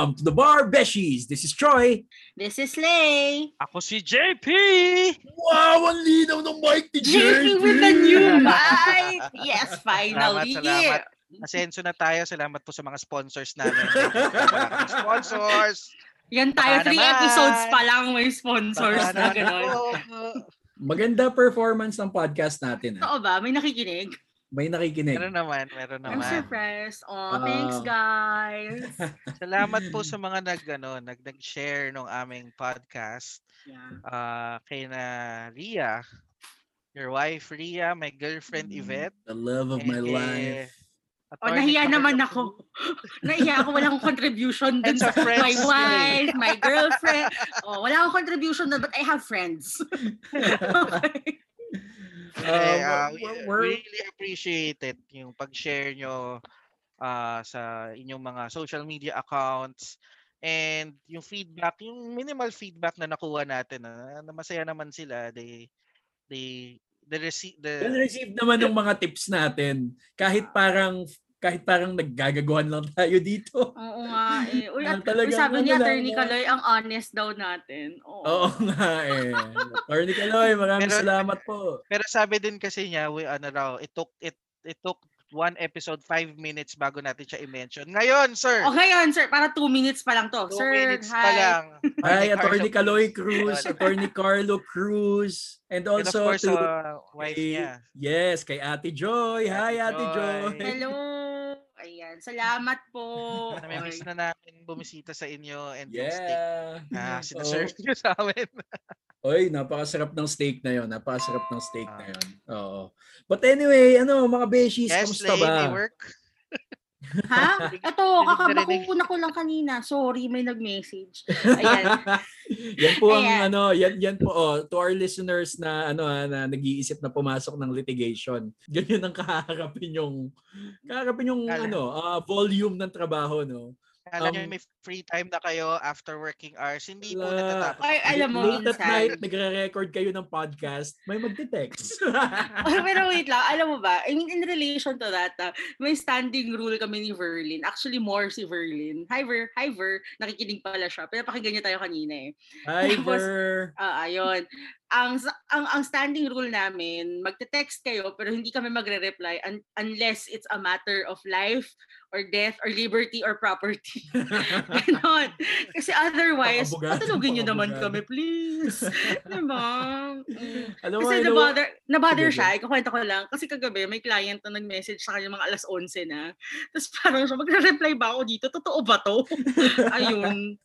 Welcome to the Bar Beshies. This is Troy. This is Lay. Ako si JP! Wow, ang linaw ng mic ni JP with the new mic. Yes, Salamat, finally. salamat. Asenso na tayo. Salamat po sa mga sponsors namin. Wala kaming sponsors. Yan tayo, Baka three naman. episodes pa lang may sponsors Baka na naman gano'n. Maganda performance ng podcast natin. Ha? Totoo ba? May nakikinig? May nakikinig. Meron naman, meron I'm naman. surprised. Oh, Ah. thanks guys. Salamat po sa mga nag, ano, nag, nag-share ng aming podcast. Yeah. Ah, kay na Ria, your wife Ria, my girlfriend Yvette. The love of my and kay life. Oh, Attorney nahiya naman ako. nahiya ako. Walang contribution dun sa my eh. wife, my girlfriend. Oh, wala akong contribution dun, but I have friends. okay. Eh, Uh, ah, we, we're- really appreciate it yung pag-share nyo ah, sa inyong mga social media accounts and yung feedback, yung minimal feedback na nakuha natin na, na masaya naman sila they they they receive the Well received naman ng mga tips natin. Kahit parang kahit parang naggagaguhan lang tayo dito. Oo nga eh. Uy, at, uy talagang sabi ni ano lang, Attorney? Kaloy, ang honest daw natin. Oo. Oo nga eh. Attorney Kaloy, maraming Pero- salamat po. pero sabi din kasi niya we ano raw it took it it took one episode five minutes bago natin siya i-mention. Ngayon, sir. Okay yun, sir. Para two minutes pa lang to. Two sir, minutes hi. pa lang. Hi, Attorney Carlo Kaloy Cruz. Attorney Carlo Cruz, and And of also course, to sa wife niya. Yes, kay Ate Joy. Hi, Ate Ate Joy. Joy. Hello. Ayan. Salamat po. Namimiss na namin bumisita sa inyo and yung steak Yeah. na sinaserve nyo sa amin. Oy, napakasarap ng steak na 'yon. Napakasarap ng steak na Ah. 'yon. Oo. But anyway, ano, mga beshies, Yes, kamusta ba? work. Ha? Ito, rinig. kakabakuna ko lang kanina. Sorry, may nag-message. Ayan. yan po ang Ayan. ano, yan yan po oh, to our listeners na ano ah, na nag-iisip na pumasok ng litigation. Ganyan ang kaharapin yung kaharapin yung Kala- ano, ah, volume ng trabaho, no. Alam Um, may free time na kayo after working hours. Hindi po natatapos. Ay, alam mo, Late at night, nagre-record kayo ng podcast, may magte-text. Pero wait lang, alam mo ba, I mean, in relation to that, ah, may standing rule kami ni Verlin. Actually, more si Verlin. Hi, Ver. Hi, Ver. Nakikinig pala siya. Pinapakinggan niya tayo kanina eh. Hi, Ver. Ah, ayun. Ang, ang ang standing rule namin, magte-text kayo pero hindi kami magre-reply un- unless it's a matter of life or death or liberty or property. Ganon. Kasi otherwise, patulugin nyo naman kami, please. diba? Mm. Alam mo, Kasi ano, na-bother, na-bother Sige, siya, ikukwento ko lang. Kasi kagabi, may client na nag-message sa kanya mga alas 11 na. Tapos parang siya, magre-reply ba ako dito? Totoo ba to? Ayun.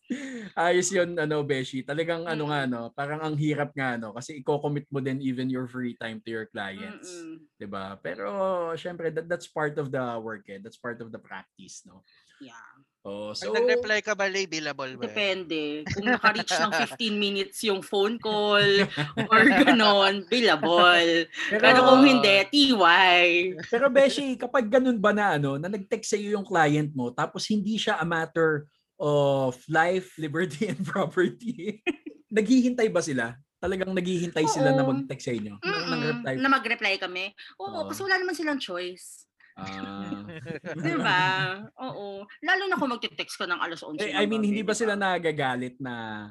Ayos yun, ano, Beshi. Talagang ano Mm. nga, no, parang ang hirap nga, no, kasi i-commit mo din even your free time to your clients. Mm-mm. 'di ba? Pero syempre that, that's part of the work eh. That's part of the practice, no. Yeah. Oh, Pag so nag-reply ka ba, Lay, billable ba? Depende. Kung naka-reach ng 15 minutes yung phone call or ganon, billable. pero, Pero kung hindi, TY. pero Beshi, kapag ganun ba na ano, na nag-text sa iyo yung client mo tapos hindi siya a matter of life, liberty and property. naghihintay ba sila? Talagang naghihintay sila na mag-text sa inyo? Mm-mm, nag-reply? Na mag-reply kami. Oo, Oo. kasi wala naman silang choice. Ah. Di ba? Oo. Lalo na kung magte-text ka ng alas 11 Eh, ng I mean, gabi, hindi ba sila nagagalit na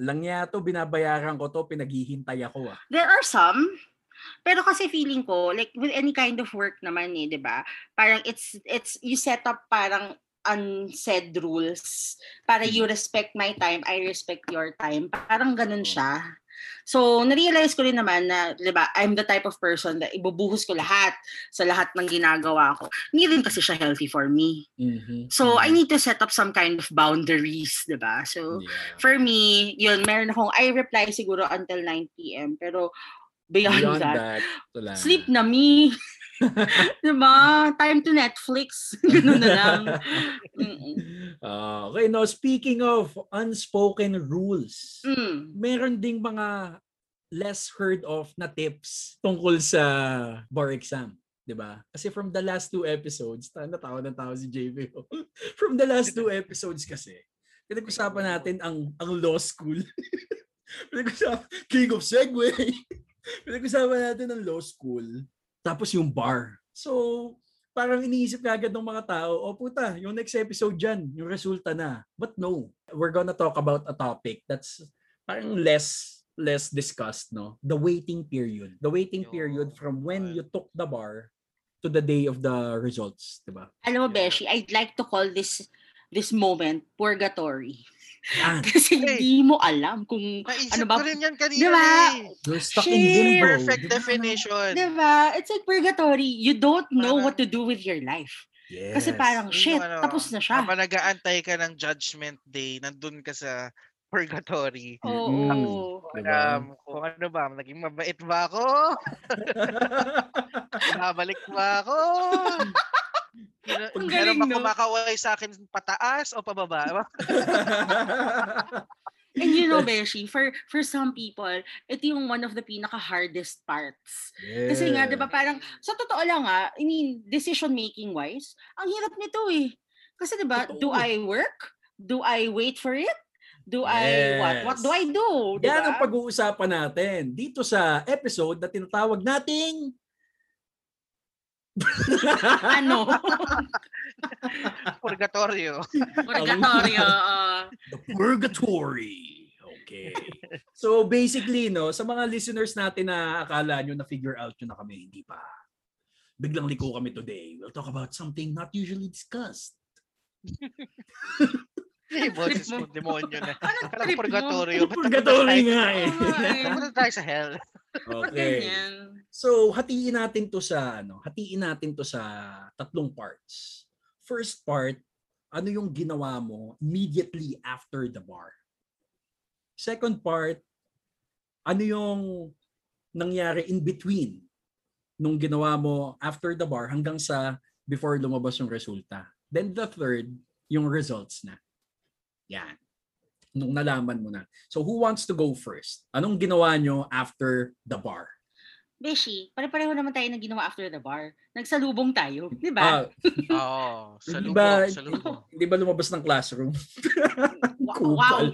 lang niya to, binabayaran ko to, pinaghihintay ako ah. There are some. Pero kasi feeling ko, like with any kind of work naman eh, di ba? Parang it's, it's, you set up parang unsaid rules para you respect my time, I respect your time. Parang ganun siya. So, narealize ko rin naman na, di ba, I'm the type of person that ibubuhos ko lahat sa lahat ng ginagawa ko. Hindi rin kasi siya healthy for me. Mhm, So, I mhm. need to set up some kind of boundaries, di ba? So, Yeah. for me, yun, meron akong, I reply siguro until 9 p.m. Pero, beyond, Beyond that, that, sleep na me. diba? Time to Netflix. Ganun na lang. Ah, okay, now speaking of unspoken rules, Mm. meron ding mga less heard of na tips tungkol sa bar exam. 'di ba? Kasi from the last two episodes, ta- natawa ng tao si JB. from the last two episodes kasi, pinag-usapan natin ang ang law school. pinag-usapan, king of segue. pinag-usapan natin ang law school. Tapos yung bar. So, parang iniisip ka agad ng mga tao, o puta, yung next episode dyan, yung resulta na. But no, we're gonna talk about a topic that's parang less less discussed, no? The waiting period. The waiting period from when you took the bar to the day of the results, di ba? Alam mo. Beshi, I'd like to call this this moment purgatory. Yan. Kasi Hey. hindi mo alam kung Naisip ano ba ko rin yan kanina. Diba? You're stuck Shit. in limbo. Perfect di ba? definition. Diba? It's like purgatory. You don't know Parang- what to do with your life. Yes. Kasi parang, shit, ano, tapos na siya. Habang nag-aantay ka ng judgment day, nandun ka sa purgatory. Oo. Mm. Diba? Um, kung ano ba, naging mabait ba ako? Babalik ba ako? Meron Ang meron galing, ba no? kumakaway sa akin pataas o pababa? And you know, Beshi, for for some people, ito yung one of the pinaka-hardest parts. Kasi nga, di ba, parang, sa totoo lang ah, I mean, decision-making wise, ang hirap nito eh. Kasi di ba, do. I work? Do I wait for it? Do I, what? What do I do? Di Yan ang pag-uusapan natin dito sa episode na tinatawag nating ano? Purgatorio. Purgatorio. The Purgatory. Okay. So basically, no, sa mga listeners natin na akala nyo na figure out nyo na kami, hindi pa. Biglang liko kami today. We'll talk about something not usually discussed. Hey, boses mo. demonyo na. Anong ko trip mo? Purgatory napunta nga eh. Eh. Napunta tayo sa hell. Okay. So, hatiin natin to sa ano, hatiin natin to sa tatlong parts. First part, ano yung ginawa mo immediately after the bar? Second part, ano yung nangyari in between nung ginawa mo after the bar hanggang sa before lumabas yung resulta. Then the third, yung results na. Yan. Nung nalaman mo na. So who wants to go first? Anong ginawa nyo after the bar? Beshi, pare-pareho naman tayo na ginawa after the bar. Nagsalubong tayo. Di Ah, ba? Oo. Sa Hindi lubong, ba, sa lubong. hindi ba lumabas ng classroom? wow. kupal.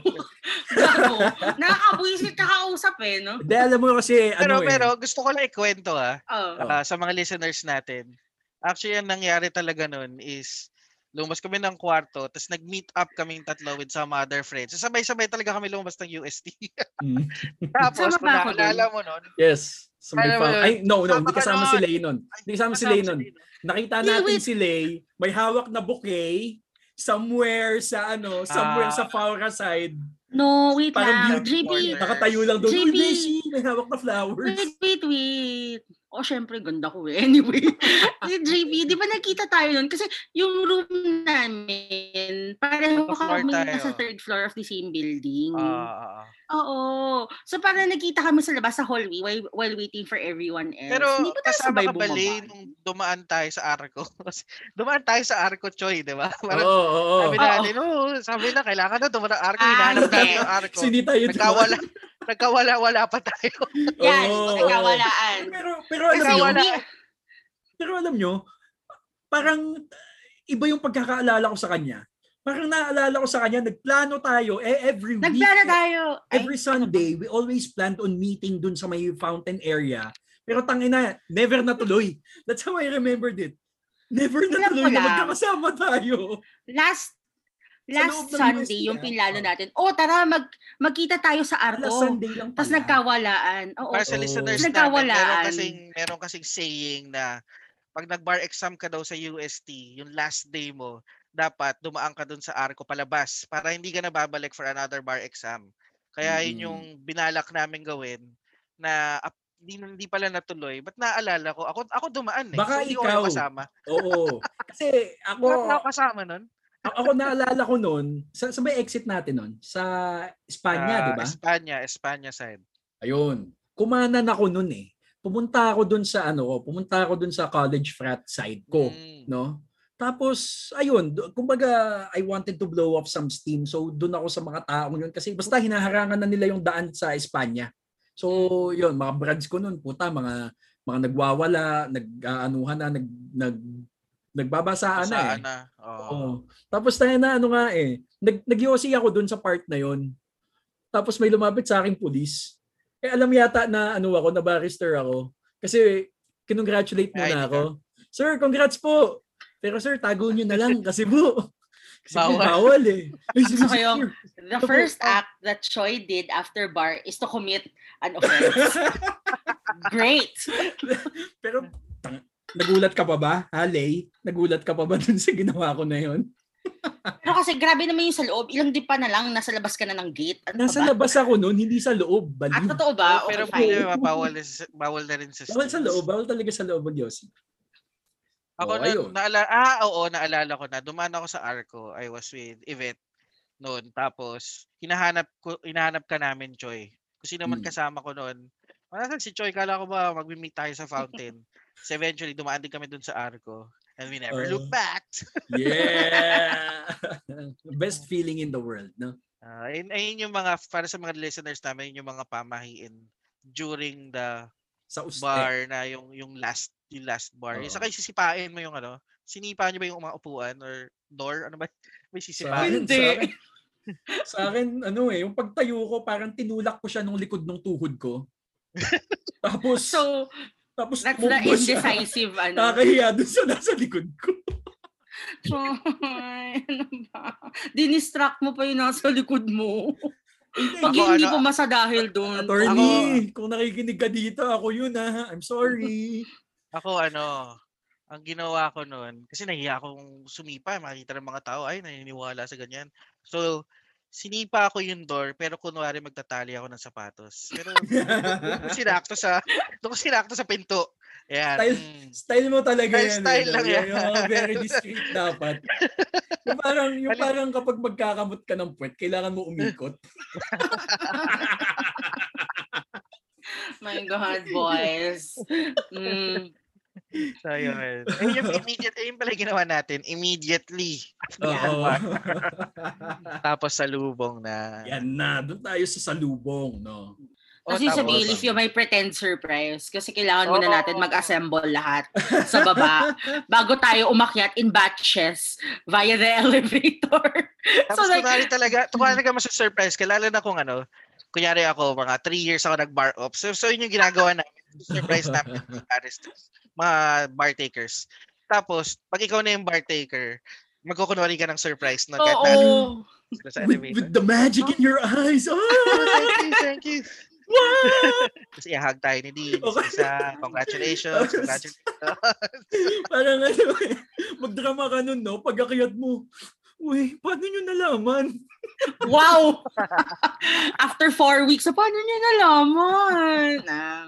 Gago. Nakakabwisit kakausap eh, no? Hindi, alam mo kasi Pero, ano eh. pero gusto ko lang ikwento ah. Oh. Oh. ah, sa mga listeners natin. Actually, ang nangyari talaga nun is lumabas kami ng kwarto, tapos nag-meet up kaming tatlo with some other friends. So, sabay-sabay talaga kami lumabas ng UST. Mm. Tapos, Sama kung naalala mo nun, Yes. So may Alam mo found- Ay, no, no. Hindi ka kasama nun. si Lay nun. Hindi kasama si kasama Lay si nun. Lay nun. Nakita natin wait. si Lay, may hawak na bouquet somewhere sa ano, somewhere Ah. sa Faura side. No, wait Parang lang. corner. Nakatayo lang doon. Beshi, may hawak na flowers. wait, wait, wait. O, syempre, ganda ko eh. Anyway. JP, di ba nakita tayo nun? Kasi yung room namin, pareho kami tayo. nasa third floor of the same building. Ah, ah, ah. Oo. So, parang nakita kami sa labas sa hallway while, while waiting for everyone else. Pero Hindi tayo kasama sabay ka ba, bumaba. nung dumaan tayo sa Arco? Kasi dumaan tayo sa Arco, Choy, di ba? Parang Oo, oo, oo. sabi natin, oh, sabi na, kailangan na dumaan ng Arco. Ah, Hinahanap namin yung Arco. Hindi tayo Nagkawala, nagkawala-wala pa tayo. Yan, Oo. nagkawalaan. Pero, pero alam Kasi nyo, pero alam nyo, parang iba yung pagkakaalala ko sa kanya. Parang naalala ko sa kanya, nagplano tayo eh, every week. nagplano tayo. Ay, Every Sunday, we always planned on meeting dun sa may fountain area. Pero tangina, never natuloy. That's how I remembered it. Never natuloy na magkakasama tayo. last last Sunday yung pinlano natin. Oh, tara mag magkita tayo sa Last Arco. Sunday lang Tapos nagkawalaan. Oo. Para sa listeners natin, Nagkawalaan. meron kasing, meron kasing saying na pag nag-bar exam ka daw sa UST, yung last day mo, dapat dumaan ka dun sa Arco palabas para hindi ka na babalik for another bar exam. Kaya yun Mm. yung binalak namin gawin na hindi, hindi pala natuloy. Ba't naalala ko? Ako, ako dumaan eh. Baka so, ikaw. kasama. Oo. Kasi ako, Bakit ako kasama nun? Ako naalala ko noon, sa, sa may exit natin noon, sa Espanya, Ah, di ba? Espanya, Espanya side. Ayun. Kumanan ako noon eh. Pumunta ako dun sa ano, pumunta ako dun sa college frat side ko, Mm. no? Tapos, ayun, kumbaga, I wanted to blow up some steam. So, doon ako sa mga taong yun. Kasi basta hinaharangan na nila yung daan sa Espanya. So, yun, mga brads ko nun, puta, mga mga nagwawala, nag-aanuhan na, nag, nag, nagbabasaan na eh. Saan na? Oo. Oo. Tapos tayo na ano nga eh, nag nagyosi ako dun sa part na yon. Tapos may lumapit sa akin pulis. Eh alam yata na ano ako, na barrister ako. Kasi kinongratulate Ay, muna di ako. Sir, congrats po. Pero sir, tago nyo na lang kasi po. Kasi Bawal. bawal eh. Ay, sige, So, sir. The first ah. act that Choi did after bar is to commit an offense. Great. Pero, tang- nagulat ka pa ba, ha, Lay? Nagulat ka pa ba dun sa ginawa ko na yun? Pero kasi grabe naman yung sa loob. Ilang di pa na lang, nasa labas ka na ng gate. Ano Nasa ba? labas ako nun, hindi sa loob. Ah, Baliw. totoo ba? pero Okay, fine. bawal, na sa- bawal na rin sa Bawal sa streets. loob. Bawal talaga sa loob Yossi. Ako Oo, na, ayun. naala, ah, oo, naalala ko na. Dumaan ako sa Arco. I was with Yvette noon. Tapos, hinahanap, ko, hinahanap ka namin, Choi. Kung sino man Hmm. kasama ko noon. Nasaan si Choi? Kala ko ba mag-meet tayo sa fountain? so eventually, dumaan din kami dun sa Arco. And we never look Oo. back. Yeah! Best feeling in the world, no? Ah, ayun, ayun yung mga, para sa mga listeners namin, yun yung mga pamahiin during the Sa uste. bar na yung yung last yung last bar. Yung Oo. saka sisipain mo yung ano, sinipa niyo ba yung mga upuan or door? Ano ba? May Sa sisipain. akin, Hindi. sa akin, sa akin, ano eh, yung pagtayo ko, parang tinulak ko siya nung likod ng tuhod ko. tapos, So, tapos that's the tumakbo siya. indecisive, ano. Nakakahiya dun sa nasa likod ko. Ay, ano ba? Dinistract mo pa yung nasa likod mo. Pag Ako, hindi ano- pumasa dahil doon. Attorney, kung nakikinig ka dito, ako yun ha. I'm sorry. Ako ano, ang ginawa ko noon, kasi nahiya akong sumipa, makita ng mga tao, ay naniniwala sa ganyan. So, sinipa ako yung door, pero kunwari magtatali ako ng sapatos. Pero sinakto sa, doon ko sinakto sa pinto. Ayan. Style- mm. Style mo talaga Style- yan. style eh, lang no? yan. Yung very discreet dapat. Yung parang, yung Halim- parang kapag magkakamot ka ng puwet, kailangan mo umikot. My God, boys. Mm. So, yun. Ayun yung immediate, pala yung ginawa natin. Immediately. Oo. Tapos sa lubong na. Yan na. Doon tayo sa salubong, no? Oh, Kasi sabihin, if you may pretend surprise, kasi kailangan muna Oo. natin mag-assemble lahat sa baba bago tayo umakyat in batches via the elevator. Tapos So, like- talaga, kunwari ka surprise ka, lalo na kung ano, kunyari ako, mga 3 years ako nag-bar up. So, so yun yung ginagawa namin. Surprise namin baristas, mga bartakers. Tapos, pag ikaw na yung bartaker, magkukunwari ka ng surprise na na Oo. sa With, with the magic in your eyes. Oh! thank you, thank you. Kasi ihag tayo ni Dean. Okay. Isa, congratulations, congratulations. Parang ano eh, magdrama ka nun, no? Pag akyat mo, uy, paano nyo nalaman? Wow! After four weeks, so paano niya nalaman? Ah.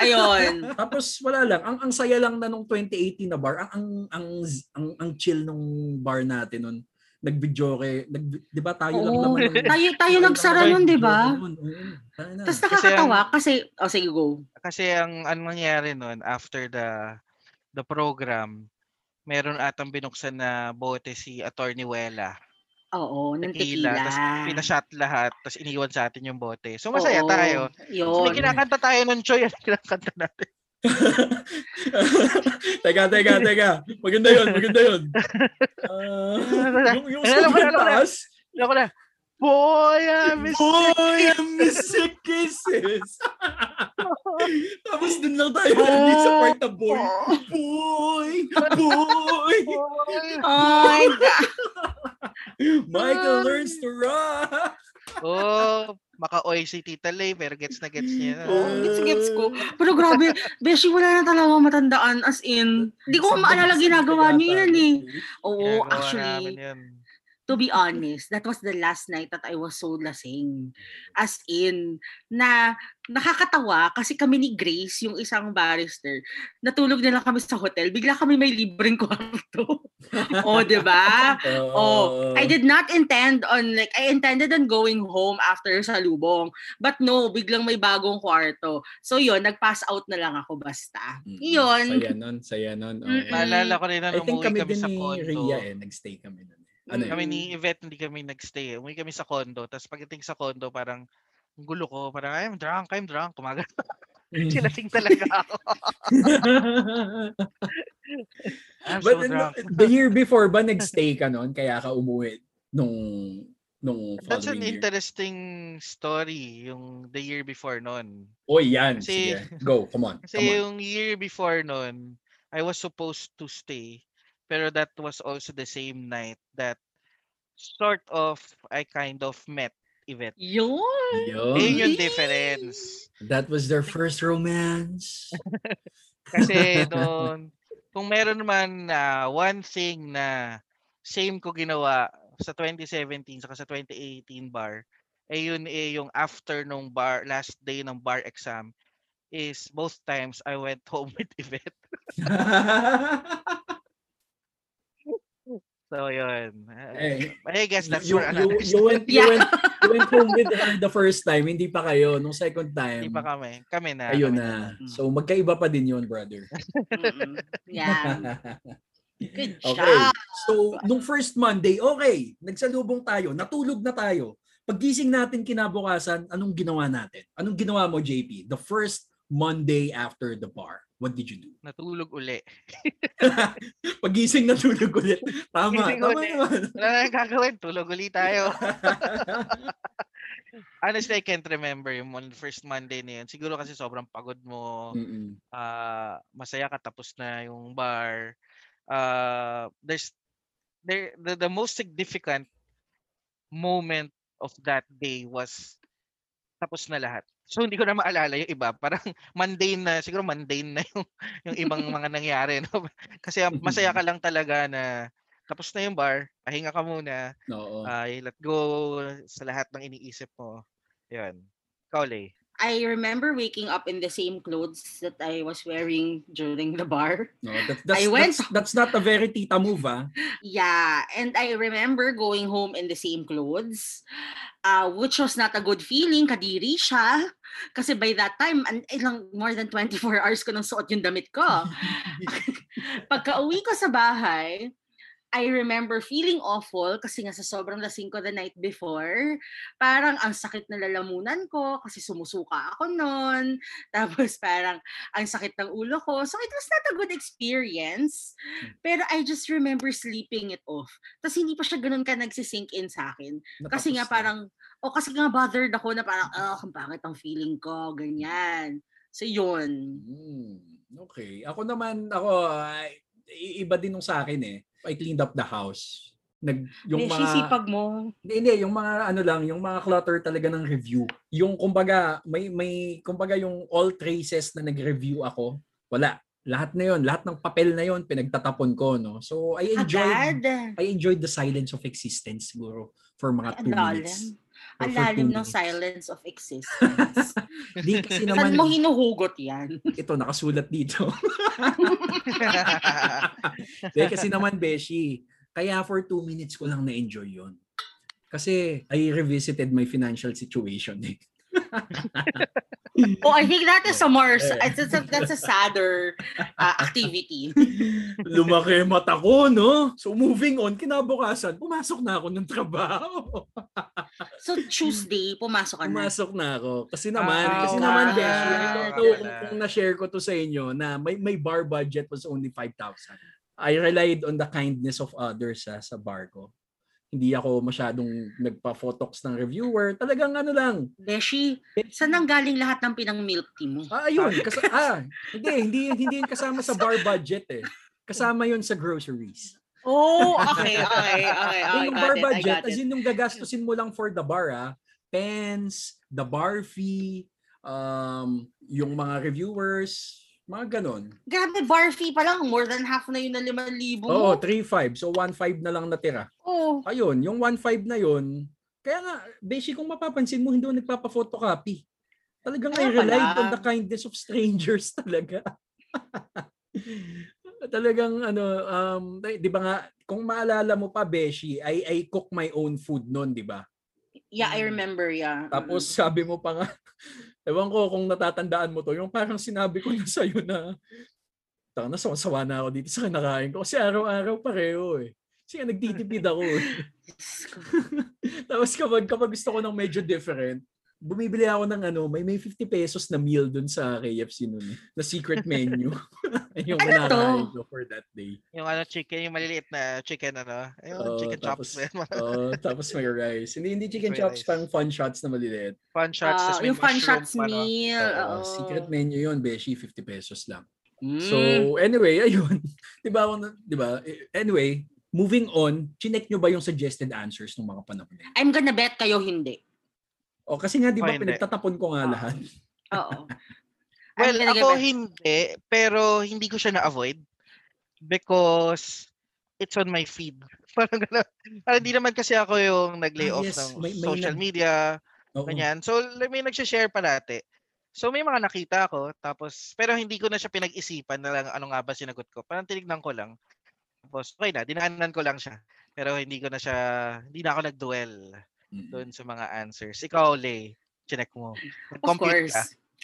Ayun. Tapos wala lang, ang ang saya lang na nung 2018 na bar, ang ang ang ang, ang chill nung bar natin nun. Nag-video kay, nag, 'di ba tayo lang Oo. naman. ng- Tayo, tayo nagsara nun, di ba? Tapos nakakatawa kasi, oh sige, go. Kasi ang ano nangyari noon after the the program, meron atang binuksan na bote si Attorney Wela. Oo, ng Tequila. tequila. Tapos pinashot lahat. Tapos iniwan sa atin yung bote. So masaya Oo, tayo. So, Yun. may kinakanta tayo nun, Choy. Ano kinakanta natin? teka, teka, teka. Maganda yun, maganda yun. Ah, yung yung na. taas. Alam ko na. Boy, I miss Boy, I miss your kisses. Tapos dun lang tayo nandito sa part na boy. Boy, boy. Oh my God. Michael learns to rock. Oh, maka-oy si Tita Lay, pero gets na gets niya. Oo, gets-gets ko. Pero grabe, Beshi, wala na talaga matandaan. As in, hindi ko maalala ginagawa niyo yan eh. Oo, Ginagawa actually, namin yun. To be honest, that was the last night that I was so lasing. As in, na nakakatawa kasi kami ni Grace, yung isang barrister, natulog na lang kami sa hotel, bigla kami may libreng kwarto. o, di ba? Oh, I did not intend on like I intended on going home after sa lubong. But no, biglang may bagong kwarto. So yun, nag-pass out na lang ako basta. Yun. Saya nun, saya nun. oo. Mm-mm. Naalala ko rin na I think umuwi kami kami din sa ni condo. Rhea eh, nagstay kami nun. Ano Mm. yun? Kami ni Yvette, hindi kami nagstay. eh. Umuwi kami sa condo. Tapos pagdating sa condo, parang ang gulo ko. Parang, I'm drunk, I'm drunk. Kumagal. Silasing talaga ako. I'm But so ano, drunk. the year before ba nagstay ka nun? Kaya ka umuwi nung nung That's an year? interesting story, yung the year before nun. Oy, yan. Kasi- Sige. Go, come on. Kasi come on. yung year before nun, I was supposed to stay. Pero that was also the same night that sort of I kind of met Yvette. Yun. Yun. Ayun yung difference. That was their first romance. Kasi doon, kung meron naman na one thing na same ko ginawa sa 2017 saka sa 2018 bar, eh yun eh yung after nung bar, last day ng bar exam, is both times I went home with Yvette. So yun. Eh, I guess that's you, for you, another you, went, you, Yeah. went, you went home with her the first time, hindi pa kayo. Nung second time, Hindi pa kami. Kami na. ayun kami na. Mm. So magkaiba pa din yun, brother. Yeah. Good okay. job. So, nung first Monday, okay, nagsalubong tayo, natulog na tayo. Paggising natin kinabukasan, anong ginawa natin? Anong ginawa mo, JP? The first Monday after the bar. What did you do? Natulog uli. Pagising natulog ulit. Tama, Gising tama ulit. naman. Wala na gagawin. Tulog uli tayo. Honestly, I can't remember yung first Monday na yun. Siguro kasi sobrang pagod mo. Mm-mm. ah, masaya ka tapos na yung bar. Uh, there's there the, the most significant moment of that day was tapos na lahat. So hindi ko na maalala yung iba. Parang mundane na, siguro mundane na yung, yung ibang mga nangyari. No? Kasi masaya ka lang talaga na tapos na yung bar, pahinga ka muna, Oo. ay let go sa lahat ng iniisip mo. Yun. Ikaw, Lay. I remember waking up in the same clothes that I was wearing during the bar. no, that, that's, I went- that's, that's not a very tita move, ah. Yeah, and I remember going home in the same clothes, uh, which was not a good feeling. Kadiri siya. Kasi by that time, an, ilang more than 24 hours ko nang suot yung damit ko. Pagka uwi ko sa bahay, I remember feeling awful kasi nga sa sobrang lasing ko the night before. Parang ang sakit na lalamunan ko kasi sumusuka ako noon. Tapos parang ang sakit ng ulo ko. So it was not a good experience. Pero I just remember sleeping it off. Tapos hindi pa siya ganun ka nagsisink in sa akin. Kasi nga parang, o kasi nga bothered ako na parang, ah, ang pangit ang feeling ko, ganyan. So yun. Hmm, okay. Ako naman, ako, i- iba din nung sa akin eh. I cleaned up the house. Nag, yung mga, sipag mo. Hindi, hindi, yung mga ano lang, yung mga clutter talaga ng review. Yung kumbaga, may may kumbaga yung all traces na nag-review ako, wala. Lahat na yon, lahat ng papel na yon pinagtatapon ko, no. So I enjoyed Agad. I enjoyed the silence of existence siguro for mga Ang two minutes. Ang lalim ng silence of existence. Hindi kasi Saan naman mo hinuhugot yan? ito nakasulat dito. Hindi kasi naman Beshi, kaya for two minutes ko lang na-enjoy yon. Kasi I revisited my financial situation eh. oh, I think that is a more, Eh. it's a, that's a sadder uh, activity. Lumaki mata ko, no? So moving on, kinabukasan, pumasok na ako ng trabaho. So Tuesday, pumasok ka na. Pumasok na ako. Kasi naman, Ah, kasi wow. naman, Beshi, Ah, kung, kung na-share ko to sa inyo na may, may bar budget was only 5,000. I relied on the kindness of others ah, sa bar ko. Hindi ako masyadong nagpa-photox ng reviewer. Talagang ano lang. Beshi, saan nang galing lahat ng pinang milk tea mo? Ah, ayun. Kas- ah, hindi, hindi, hindi yun kasama sa bar budget eh. Kasama yun sa groceries. Oh, okay, okay, okay. I yung bar it, budget, as in yung gagastusin mo lang for the bar, ah, pens, the bar fee, um, yung mga reviewers, mga ganon. Grabe, bar fee pa lang. More than half na yun na 5,000 Oo, mo. 3.5. So 1.5 na lang natira. Oh. Ayun, yung 1.5 na yun, kaya nga, basic kung mapapansin mo, hindi ako nagpapa-photocopy. Talagang I Kaya relied pala. on the kindness of strangers talaga. Talagang ano, um, di ba nga, kung maalala mo pa, Beshi, I, I cook my own food noon, di ba? Yeah, I remember, yeah. Tapos sabi mo pa nga, ewan ko kung natatandaan mo to, yung parang sinabi ko na sa'yo na, taka na, sawa na ako dito sa kinakain ko. Kasi araw-araw pareho eh. Kasi nga nagtitipid ako eh. Tapos kapag, kapag gusto ko ng medyo different, bumibili ako ng ano, may may 50 pesos na meal dun sa KFC noon eh, na secret menu. yung Ano to? kinakain ko for that day. Yung ano chicken, yung maliliit na chicken ano. Yung Oo, chicken tapos- chops. Oh, tapos may rice. Hindi hindi chicken May chops, rice. parang fun shots na maliliit. Fun shots. May yung fun shots pa, no? meal. Oo, oo. secret menu yun, Beshi, 50 pesos lang. So Mm. anyway, ayun. 'Di ba? 'Di ba? Anyway, moving on, chinek nyo ba yung suggested answers ng mga panahon? I'm gonna bet kayo hindi. O kasi nga 'di ba hindi. pinagtatapon ko nga Ah. lahat. Oo. Well, ako it- hindi, pero hindi ko siya na-avoid because it's on my feed. Parang gano'n. Parang hindi naman kasi ako yung nag-lay Ah, off yes. ng May- may social nag- media, Oo. ganyan. So, may nagsha-share parati. So, may mga nakita ako, tapos, pero hindi ko na siya pinag-isipan na lang ano nga ba sinagot ko. Parang tinignan ko lang. Tapos, okay na, dinaanan ko lang siya. Pero hindi ko na siya, hindi na ako nag-dwell Mm. doon sa mga answers. Ikaw, Lay, chinek mo. Of Compute course. ka.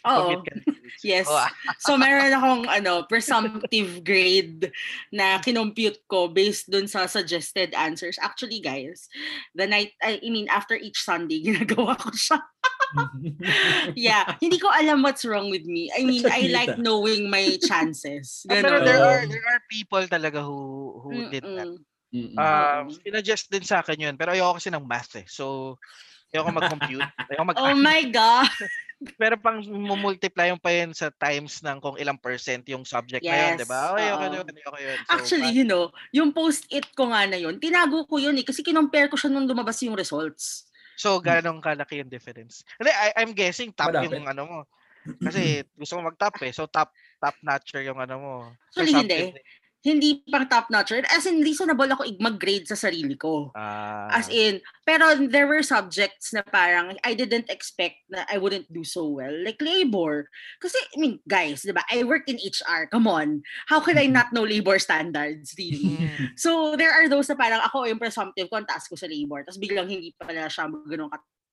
Oo. Yes. Oh, ah. So meron akong ano, presumptive grade na kinompute ko based dun sa suggested answers. Actually, guys, the night, I mean, after each Sunday, ginagawa ko siya. Yeah, hindi ko alam what's wrong with me. I mean, I like knowing my chances. Ah, Pero there are there are people talaga who who did that. Mm-mm. Um, din sa akin yun, pero ayoko kasi ng math eh. So, ayoko mag-compute. ayoko mag Oh my God. Pero pang multiply yung pa yun sa times ng kung ilang percent yung subject na yun, di ba? Yes, Ayoko yun, ayoko yun. So, Actually, you know, yung post-it ko nga na yun, tinago ko yun eh, kasi kinompare ko siya nung lumabas yung results. so ganong kalaki yung difference. Hindi, I, I'm guessing top Malapit. yung ano mo. Kasi gusto ko mag-top eh. So top top notcher yung ano mo. Actually, hindi. Hindi pang top notcher. As in, reasonable ako mag-grade sa sarili ko. Ah, As in, pero there were subjects na parang I didn't expect na I wouldn't do so well. Like labor. Kasi, I mean, guys, di ba? I work in HR. Come on. How could I not know labor standards, really? mm, So, there are those na parang ako yung presumptive ko, ang taas ko sa labor. Tapos biglang hindi pala siya ganun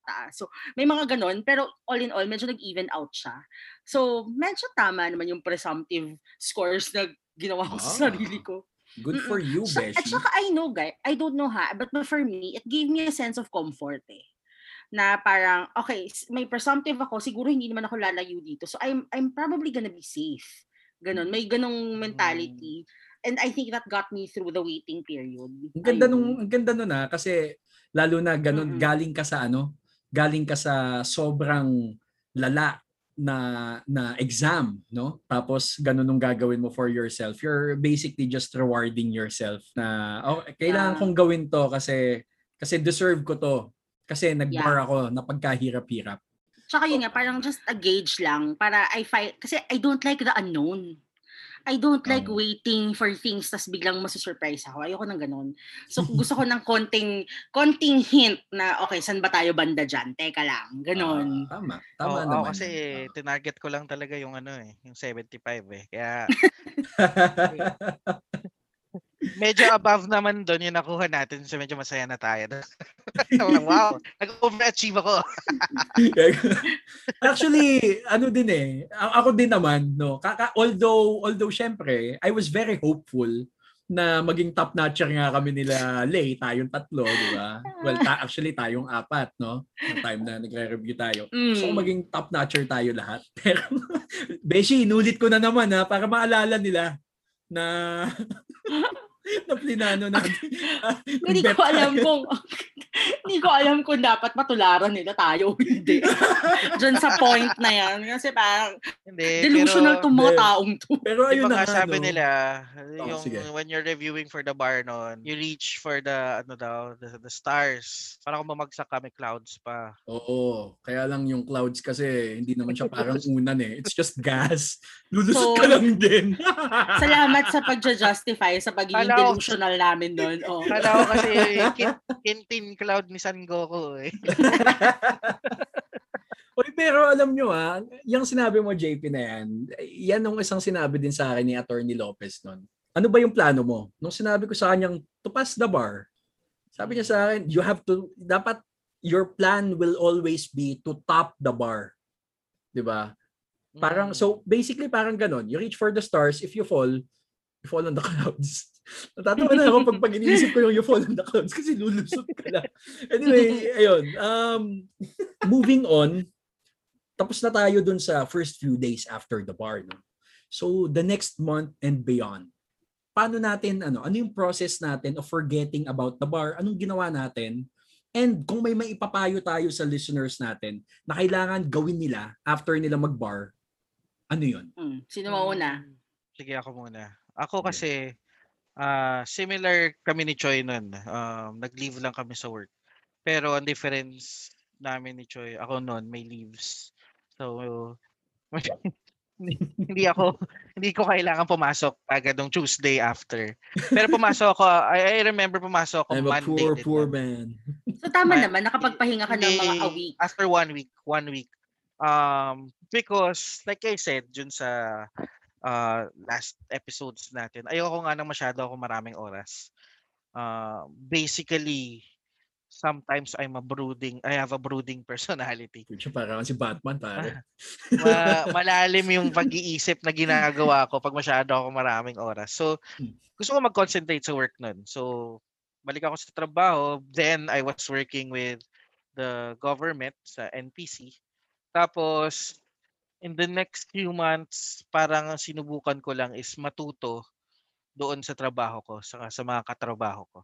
kataas. So, may mga ganun. Pero all in all, medyo nag-even out siya. So, medyo tama naman yung presumptive scores na ginawa ko Ah. sa sarili ko. Good for you, So, at Beshi. saka I know, guys, I don't know ha, but for me, it gave me a sense of comfort eh. Na parang, okay, may presumptive ako, siguro hindi naman ako lalayo dito. So I'm I'm probably gonna be safe. Ganon, may ganong mentality. And I think that got me through the waiting period. Ang ganda Ayun. nung ang ganda nun ah kasi lalo na ganun Mm-mm. galing ka sa ano, galing ka sa sobrang lala na na exam, no? Tapos ganun nung gagawin mo for yourself. You're basically just rewarding yourself na oh, kailangan Yeah. kong gawin to kasi kasi deserve ko to. Kasi nag-bar ako na pagkahirap-hirap. Tsaka yun nga, parang just a gauge lang para I find, kasi I don't like the unknown. I don't like Oo. waiting for things tas biglang masusurprise ako. Ayoko ng ganun. So gusto ko ng konting konting hint na okay, saan ba tayo banda dyan? Teka lang, ganun. Ah, tama. Tama Oo, naman. ako kasi tinarget ko lang talaga yung ano eh, yung 75 eh. Kaya medyo above naman doon yung nakuha natin so medyo masaya na tayo. wow, nag-overachieve ako. Actually, ano din eh, ako din naman, no. Kaka, although, although syempre, I was very hopeful na maging top notcher nga kami nila Lay, tayong tatlo, di ba? Well, ta- actually tayong apat, no? Yung time na nagre-review tayo. So Mm. maging top notcher tayo lahat. Pero, Beshi, inulit ko na naman ha, para maalala nila na na plinano natin. Hindi ko alam kung hindi ko alam kung dapat matularan nila tayo o hindi. Diyan sa point na yan. Kasi parang Hindi, delusional pero, tong mga Hindi. taong to. Pero ayun ba na sabi no? nila, Oo, yung sige. when you're reviewing for the bar noon, you reach for the ano daw, the, the stars. Para kung bumagsak kami clouds pa. Oo. Kaya lang yung clouds kasi hindi naman siya parang unan eh. It's just gas. Lulusot So, ka lang din. Salamat sa pagja-justify sa pagiging delusional namin doon. Oh. Kala ko kasi kin- Kintin Cloud ni San Goku eh. Oy, pero alam nyo ah, yung sinabi mo JP na yan, yan yung isang sinabi din sa akin ni Attorney Lopez noon. Ano ba yung plano mo? Nung sinabi ko sa kanyang to pass the bar, sabi niya sa akin, you have to, dapat your plan will always be to top the bar. 'Di ba? Parang, Mm. so basically parang ganon. You reach for the stars, if you fall, you fall on the clouds. Natatawa na ako pag, pag iniisip ko yung you fall on the clouds kasi lulusot ka lang. Anyway, ayun. Um, moving on, tapos na tayo dun sa first few days after the bar. No? So, the next month and beyond, paano natin, ano, ano yung process natin of forgetting about the bar? Anong ginawa natin? And kung may maipapayo tayo sa listeners natin na kailangan gawin nila after nila mag-bar, ano yun? Mm. Sino mauna? Sige ako muna. Ako kasi ah similar kami ni Choi nun. Um, nag-leave lang kami sa work. Pero ang difference namin ni Choi, ako noon may leaves. So hindi, ako hindi ko kailangan pumasok agad ng Tuesday after. Pero pumasok ako, I, I remember pumasok ako I'm a Monday. poor, din poor nun. man. So tama Ma- naman, nakapagpahinga ka ng mga a week. After one week, one week. Um, because like I said, dun sa uh, last episodes natin, ayoko nga nang masyado ako maraming oras. Uh, basically, sometimes I'm a brooding, I have a brooding personality. Pucha, parang si Batman, pare. Ma- malalim yung pag-iisip na ginagawa ko pag masyado ako maraming oras. So, Hmm. gusto ko mag-concentrate sa work nun. So, balik ako sa trabaho. Then, I was working with the government sa NPC. Tapos, in the next few months, parang ang sinubukan ko lang is matuto doon sa trabaho ko, sa, sa mga katrabaho ko.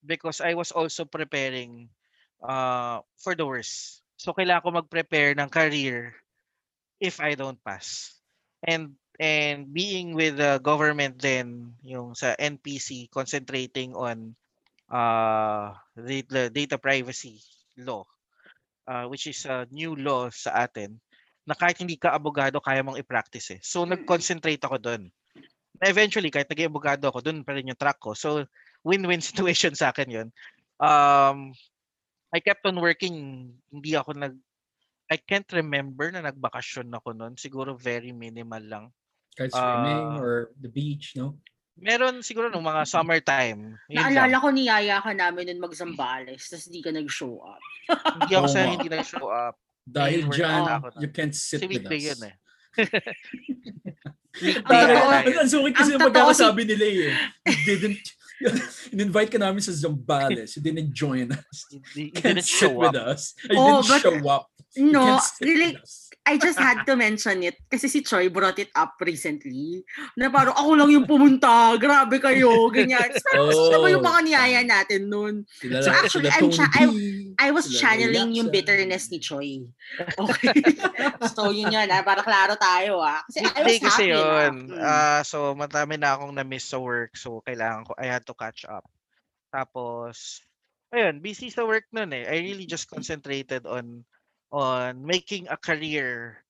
Because I was also preparing uh, for the worst. So, kailangan ko mag-prepare ng career if I don't pass. And and being with the government then, yung sa NPC, concentrating on uh, the, the data privacy law, uh, which is a new law sa atin, na kahit hindi ka abogado, kaya mong i-practice eh. So, Mm. nag-concentrate ako doon. Eventually, kahit naging abogado ako, doon pa rin yung track ko. So, win-win situation sa akin yun. Um, I kept on working. Hindi ako nag... I can't remember na nagbakasyon ako noon. Siguro very minimal lang. Kahit swimming Ah. or the beach, no? Meron siguro nung mga summertime. Naalala lang. ko niyaya ka namin nun mag-Zambales, tapos di ka nag-show up. Hindi ako Oo sa hindi nag-show up. Dahil work dyan, ako you can't sit Kasi with us. yun eh. weekday ata yun. ang sungit kasi Ang yung totoo pagkakasabi nila eh. You didn't, in-invite ka namin sa Zambales. You didn't join us. You didn't sit show with up. us. You Oh, didn't but- show up. You No, really, with. I just had to mention it kasi si Choi brought it up recently. Na parang ako lang yung pumunta, grabe kayo, ganyan. Oh. sila ba yung mga niyaya natin nun? Sila, So actually, I'm cha- B, I was channeling yung bitterness ni Choi. Okay. so yun yun, ah, para klaro tayo ah. Kasi I was Weekday kasi happy yun. na. Ah, so, matami na akong na-miss sa work. So, kailangan ko, I had to catch up. Tapos, ayun, busy sa work nun eh. I really just concentrated on on making a career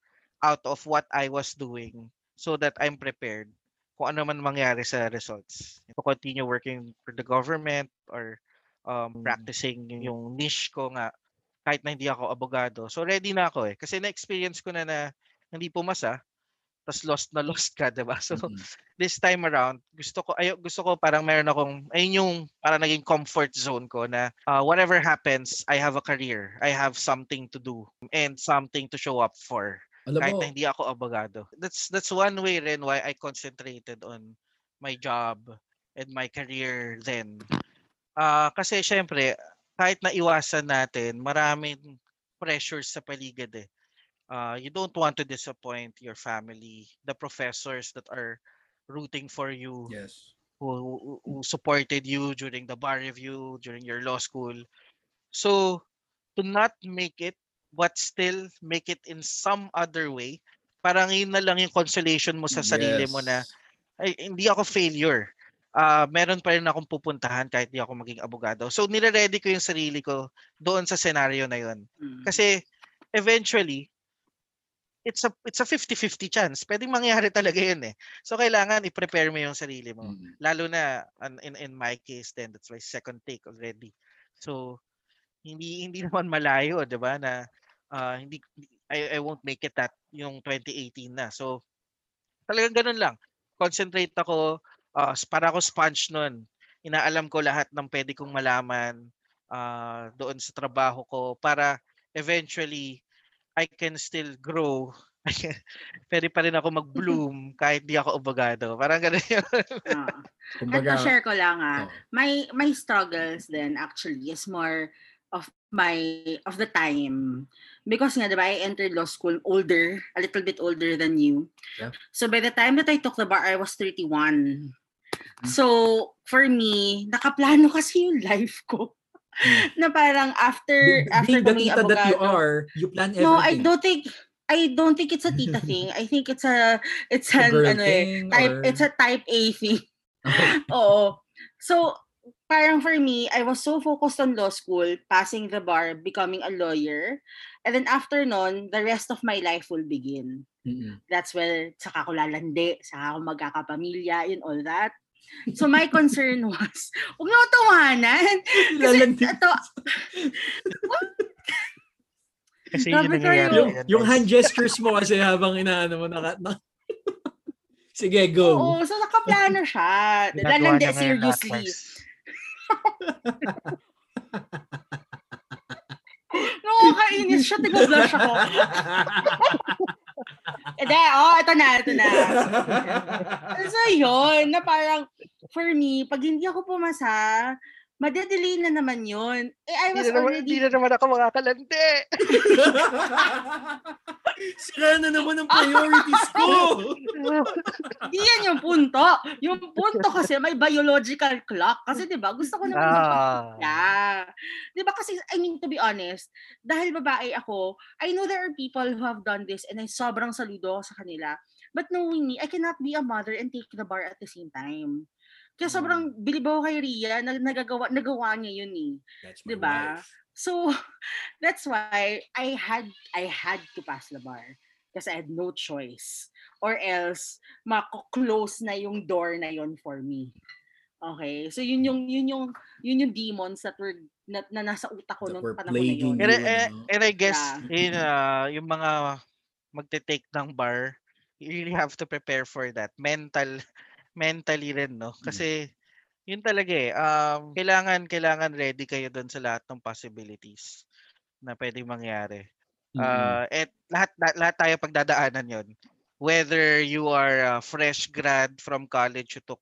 out of what I was doing so that I'm prepared kung ano man mangyari sa results. To continue working for the government or um, Mm. practicing yung- yung niche ko nga kahit na hindi ako abogado. So ready na ako eh. Kasi na-experience ko na na hindi pumasa, tas lost na lost ka, 'di ba? So Mhm. this time around, gusto ko ayo gusto ko parang meron akong ayun yung parang naging comfort zone ko na uh, whatever happens, I have a career. I have something to do and something to show up for Alam kahit mo, na hindi ako abogado. That's that's one way rin why I concentrated on my job and my career then. Ah kasi syempre kahit na iwasan natin, maraming pressures sa paligid eh. Uh, you don't want to disappoint your family, the professors that are rooting for you, yes. who, who- supported you during the bar review, during your law school. So, to not make it, but still make it in some other way, parang yun na lang yung consolation mo sa sarili mo na, Yes. ay, hindi ako failure. Ah, meron pa rin akong pupuntahan kahit di ako maging abogado. So, nire-ready ko yung sarili ko doon sa scenario na yun. Mm. Kasi eventually it's a it's a 50-50 chance. Pwedeng mangyari talaga 'yun eh. So kailangan i-prepare mo yung sarili mo. Mhm. Lalo na in in my case then that's my second take already. So hindi hindi naman malayo, 'di ba, na ah, hindi I, I won't make it that yung 2018 na. So talagang ganun lang. Concentrate ako s- para ako sponge nun. Inaalam ko lahat ng pwede kong malaman ah, doon sa trabaho ko para eventually I can still grow. Pwede pa rin ako mag-bloom kahit di ako abogado. Parang ganun yun. Ah. Kumbaga, Ito share ko lang ah. oh, My my struggles then actually is more of my of the time because nga diba I entered law school older a little bit older than you Yeah. so by the time that I took the bar I was 31 so for me nakaplano kasi yung life ko Hmm. Na parang after be- after being the tita that you abogado are, you plan everything. no I don't think I don't think it's a tita thing. I think it's a it's A an ano eh, type or- it's a type A thing. Oo. So, parang for me, I was so focused on law school, passing the bar, becoming a lawyer. And then after nun, the rest of my life will begin. Mm-mm. That's where saka ko lalandi, saka ako magkakapamilya, and all that. So my concern was, huwag na tawanan. Kasi Lalandi. ito, Kasi yun nangyayari. yung, yung hand gestures mo kasi habang inaano mo naka, na, Sige, go. oo, so nakaplano siya. Ngayon lahat, seriously. Nakakainis siya, tiga-blush ako. Ede, oh, ito na, ito na. So yun, na parang, for me, pag hindi ako pumasa, madedelay na naman yun. Eh, I was na, naman, already hindi na naman ako makakalandi. Sira na naman ang priorities ko. Hindi yan yung punto. Yung punto kasi may biological clock. Kasi 'di ba gusto ko naman Ah. Yeah. 'Di ba kasi I mean to be honest, dahil babae ako, I know there are people who have done this and I sobrang saludo ako sa kanila. But knowing me, I cannot be a mother and take the bar at the same time. Kaya sobrang bilib ako kay Ria na nagagawa nagawa niya yun eh. That's my Diba? So that's why I had I had to pass the bar kasi I had no choice or else mako-close na yung door na yon for me. Okay? So yun yung yun yung yun yung demons that were na, na nasa utak ko were panahon na yun. And, eh, ano? and I guess, Yeah. in, uh, yung mga magte-take ng bar, you really have to prepare for that. Mental, mentally rin, no? Kasi, yun talaga eh. Um, kailangan, kailangan ready kayo doon sa lahat ng possibilities na pwedeng mangyari. Mm-mm. Uh, at lahat, lahat, lahat tayo pagdadaanan yon Whether you are a fresh grad from college, you took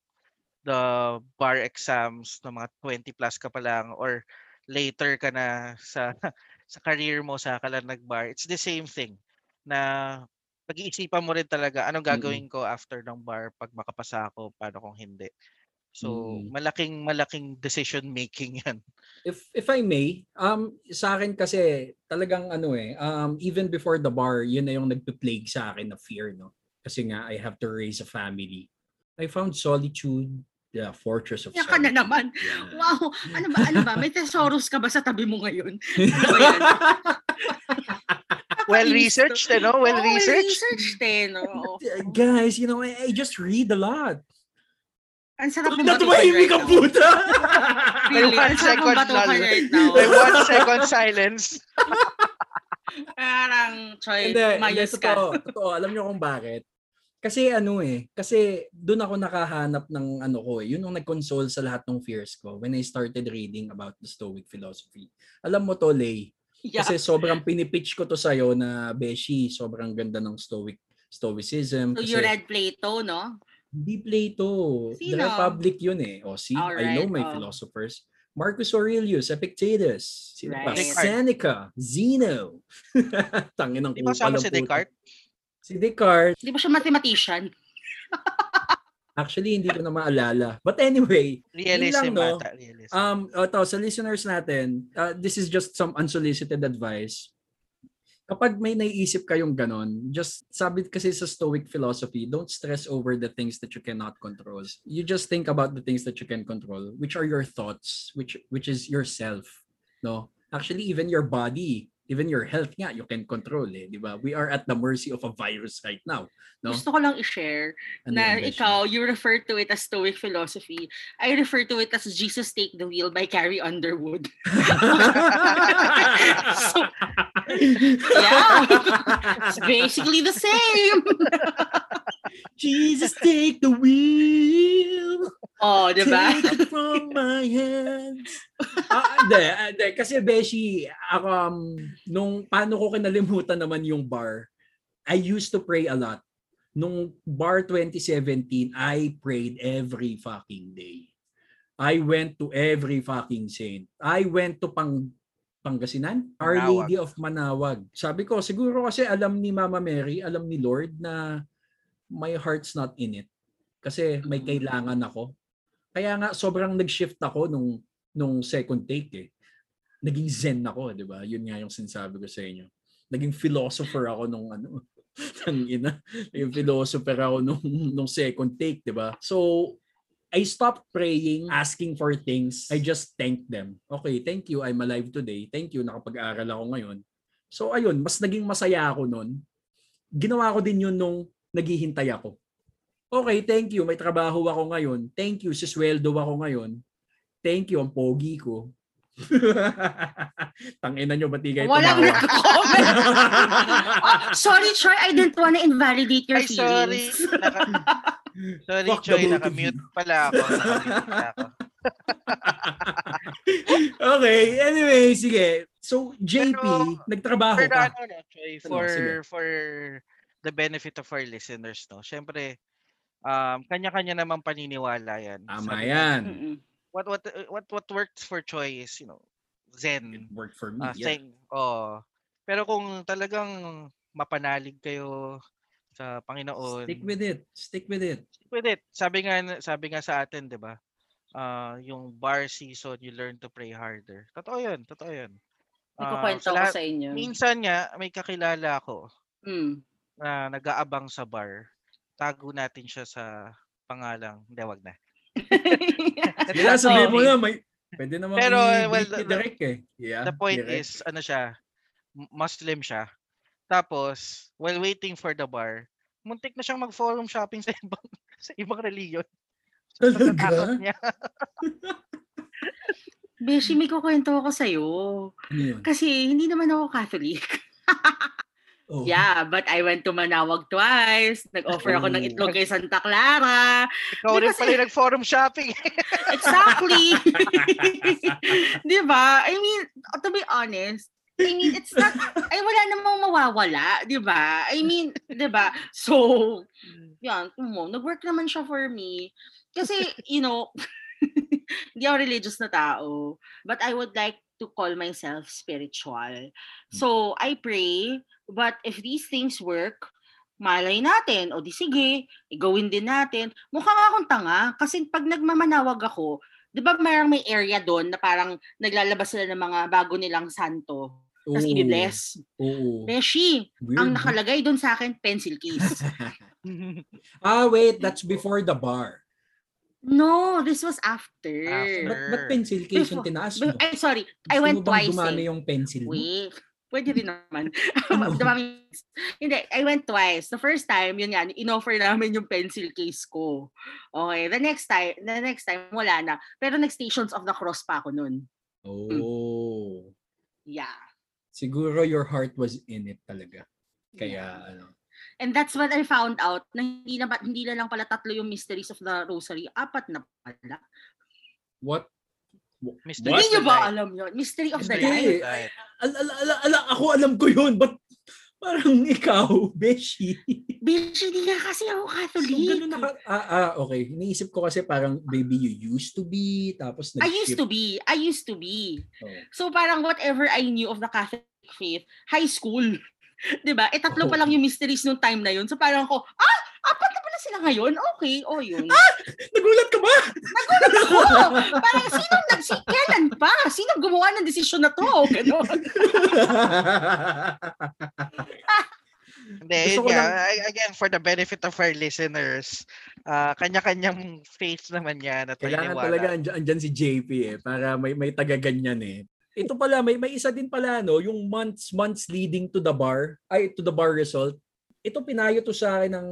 the bar exams na mga 20 plus ka pa lang or later ka na sa sa career mo sa ka lang nag-bar, it's the same thing na pag-iisipan mo rin talaga anong gagawin ko after ng bar pag makapasa ako, paano kung hindi. So, Mm. malaking malaking decision making 'yan. if if I may, um sa akin kasi talagang ano eh, um even before the bar, yun na yung nagpe-plague sa akin na fear, no. Kasi nga I have to raise a family. I found solitude, the fortress of Yan ka na solitude. naman. Yeah. Wow, ano ba ano ba? May thesaurus ka ba sa tabi mo ngayon? Ano ba yan? Well to. researched, eh, no? Well researched. researched eh, no? Guys, you know, I, I just read a lot. Ang sarap batukan tumahimik right ang now. puta! Really, One ang sarap right now. May one second silence. Parang, Choy, mayos ka. totoo, totoo. Alam niyo kung bakit? Kasi ano eh, kasi doon ako nakahanap ng ano ko eh, yun yung nag-console sa lahat ng fears ko when I started reading about the Stoic philosophy. Alam mo to, Lay, Yeah. kasi sobrang pinipitch ko to sa'yo na Beshi, sobrang ganda ng Stoic Stoicism. So kasi you read Plato, no? Hindi Plato. The Sino? Republic yun eh. O see, I know my oh. philosophers. Marcus Aurelius, Epictetus, sino pa? Right. Seneca, Zeno. Tangin ng Di ba sama si. Descartes? Si Descartes. Di ba siya mathematician? Actually, hindi ko na maalala. But anyway, Realism lang, no? ata. Realism. um, ito, sa listeners natin, uh, this is just some unsolicited advice. Kapag may naiisip kayong ganon, just sabi kasi sa Stoic philosophy, don't stress over the things that you cannot control. You just think about the things that you can control, which are your thoughts, which which is yourself, no? Actually, even your body, even your health nga, you can control eh, di ba? We are at the mercy of a virus right now. No? Gusto ko lang i-share Ano na ikaw, you refer to it as Stoic philosophy. I refer to it as Jesus Take the Wheel by Carrie Underwood. So, yeah. It's basically the same. Jesus, take the wheel. Oh, di ba? Take it from my hands. ah, hindi, ah, hindi. Kasi Beshi, ako, um, nung paano ko kinalimutan naman yung bar, I used to pray a lot. Nung bar 2017, I prayed every fucking day. I went to every fucking saint. I went to Pang Pangasinan, Our Manawag. Lady of Manawag. Sabi ko, siguro kasi alam ni Mama Mary, alam ni Lord na my heart's not in it. Kasi may Mm. kailangan ako. Kaya nga sobrang nag-shift ako nung nung second take eh. Naging zen ako, 'di ba? Yun nga yung sinasabi ko sa inyo. naging philosopher ako nung ano, ang ina, naging philosopher ako nung, nung second take, di ba? So, I stopped praying, asking for things. I just thank them. Okay, thank you. I'm alive today. Thank you. Nakapag-aral ako ngayon. So, ayun, mas naging masaya ako nun. Ginawa ko din yun nung naghihintay ako. Okay, thank you. May trabaho ako ngayon. Thank you. Sisweldo ako ngayon. Thank you. Ang pogi ko. Tangina nyo, ba't di kayo Walang tumawa? nag-comment. oh, sorry, Troy. I didn't wanna invalidate your Ay, sorry. feelings. Naka- sorry, Fuck the Choy. both of Naka-mute pala ako. Naka-mute pala ako. okay, anyway, sige. So, JP, Pero, nagtrabaho For the, ka. ano, no, Choy, Ano, for, sige. for the benefit of our listeners, no? Siyempre, um, kanya-kanya naman paniniwala yan. Tama Sabi yan. What what uh, what what works for Choi is, you know, Zen. It worked for me. Uh, yeah. thing. Oh. Pero kung talagang mapanalig kayo sa Panginoon, Stick with it. Stick with it. stick with it. Sabi nga sabi nga sa atin, 'di ba? Ah, yung bar season, you learn to pray harder. Totoo 'yun, totoo 'yun. May Ah, kukwento sa ko sa inyo. Minsan nga may kakilala ako Mm. na nag-aabang sa bar. Tago natin siya sa pangalang, hindi wag na. Kaya sabihin mo na, may, pwede naman Pero, well, the- direct eh. Yeah, The point direct. is, ano siya, Muslim siya. Tapos, while waiting for the bar, muntik na siyang mag-forum shopping sa ibang sa ibang religion. Sa Talaga? niya. Beshi, may kukwento ako sa'yo. Ano yun? Kasi hindi naman ako Catholic. Oh. Yeah, but I went to Manawag twice. Nag-offer ako ng Oh. itlog kay Santa Clara. Ikaw rin kasi- pala yung nag-forum shopping. Exactly. Di ba? I mean, to be honest, I mean, it's not, ay wala namang mawawala, di ba? I mean, di ba? So, yan, mo, nag-work naman siya for me. Kasi, you know, hindi ako religious na tao, but I would like to call myself spiritual. So, I pray, but if these things work, malay natin, o di sige, gawin din natin. Mukha nga akong tanga, kasi pag nagmamanawag ako, di ba mayroong may area doon na parang naglalabas sila ng mga bago nilang santo, tapos i-bless. Oo. Beshi, Weird. ang nakalagay doon sa akin, pencil case. ah, wait. That's before the bar. no, this was after. After. Ba't, ba't pencil case yung tinaas mo? Ay, sorry. I Gusto went mo bang twice gumana eh. yung pencil mo? Wait. Pwede rin naman. Dumami- Hindi, I went twice. The first time, yun yan, in-offer namin yung pencil case ko. Okay, the next time, the next time, wala na. Pero nag-Stations of the Cross pa ako nun. Oh. Yeah. Siguro your heart was in it talaga. Kaya, ano. And that's what I found out na hindi na, hindi na lang pala tatlo yung mysteries of the rosary, apat na pala. What? Mystery? Hindi of nyo the ba night. alam yun? Mystery of the the night. Ala, ala, ala, ala, ako alam ko yun. But parang ikaw, Beshi. Bitch, hindi nga kasi ako So, Catholic. ganun naka, ah, ah, okay. Iniisip ko kasi parang, baby, you used to be, tapos I used to be. I used to be. Oh. So parang whatever I knew of the Catholic faith, high school. 'Di ba? Eh tatlo pa Oh. lang yung mysteries nung time na yun. So parang ko, ah, apat na pala sila ngayon? Okay, oh yun. Nagulat ka ba? Ako, parang sino nagsi kailan pa? Sino gumawa ng desisyon na to? Ganon. Hindi, yun nga, lang- again, for the benefit of our listeners, ah, kanya-kanyang faith naman yan at Kailangan talaga andyan, andyan si JP eh, para may may taga ganyan eh. Ito pala, may may isa din pala no, yung months months leading to the bar, ay to the bar result. Ito pinayo to sa akin ng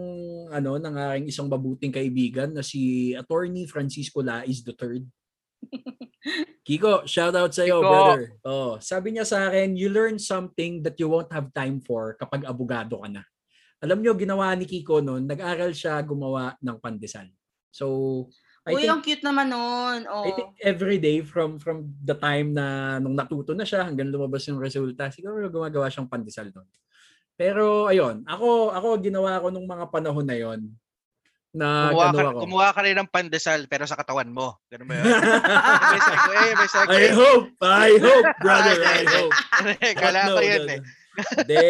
ano ng aking isang mabuting kaibigan na si Attorney Francisco Laiz III. Kiko, shout out sa iyo, brother. Oh, sabi niya sa akin, you learn something that you won't have time for kapag abogado ka na. Alam niyo, ginawa ni Kiko noon, nag-aral siya gumawa ng pandesal. So, I Uy, think ang cute naman nun. Oh. I think every day from from the time na nung natuto na siya hanggang lumabas yung resulta, siguro gumagawa siyang pandesal doon. Pero ayun, ako ako ginawa ko nung mga panahon na yon na ano ka, ako. gumawa ka rin ng pandesal pero sa katawan mo. Ganun ba yun? may segue, may segue. I hope, I hope, brother, I hope. Kala But ko no, yun no, eh. Hindi.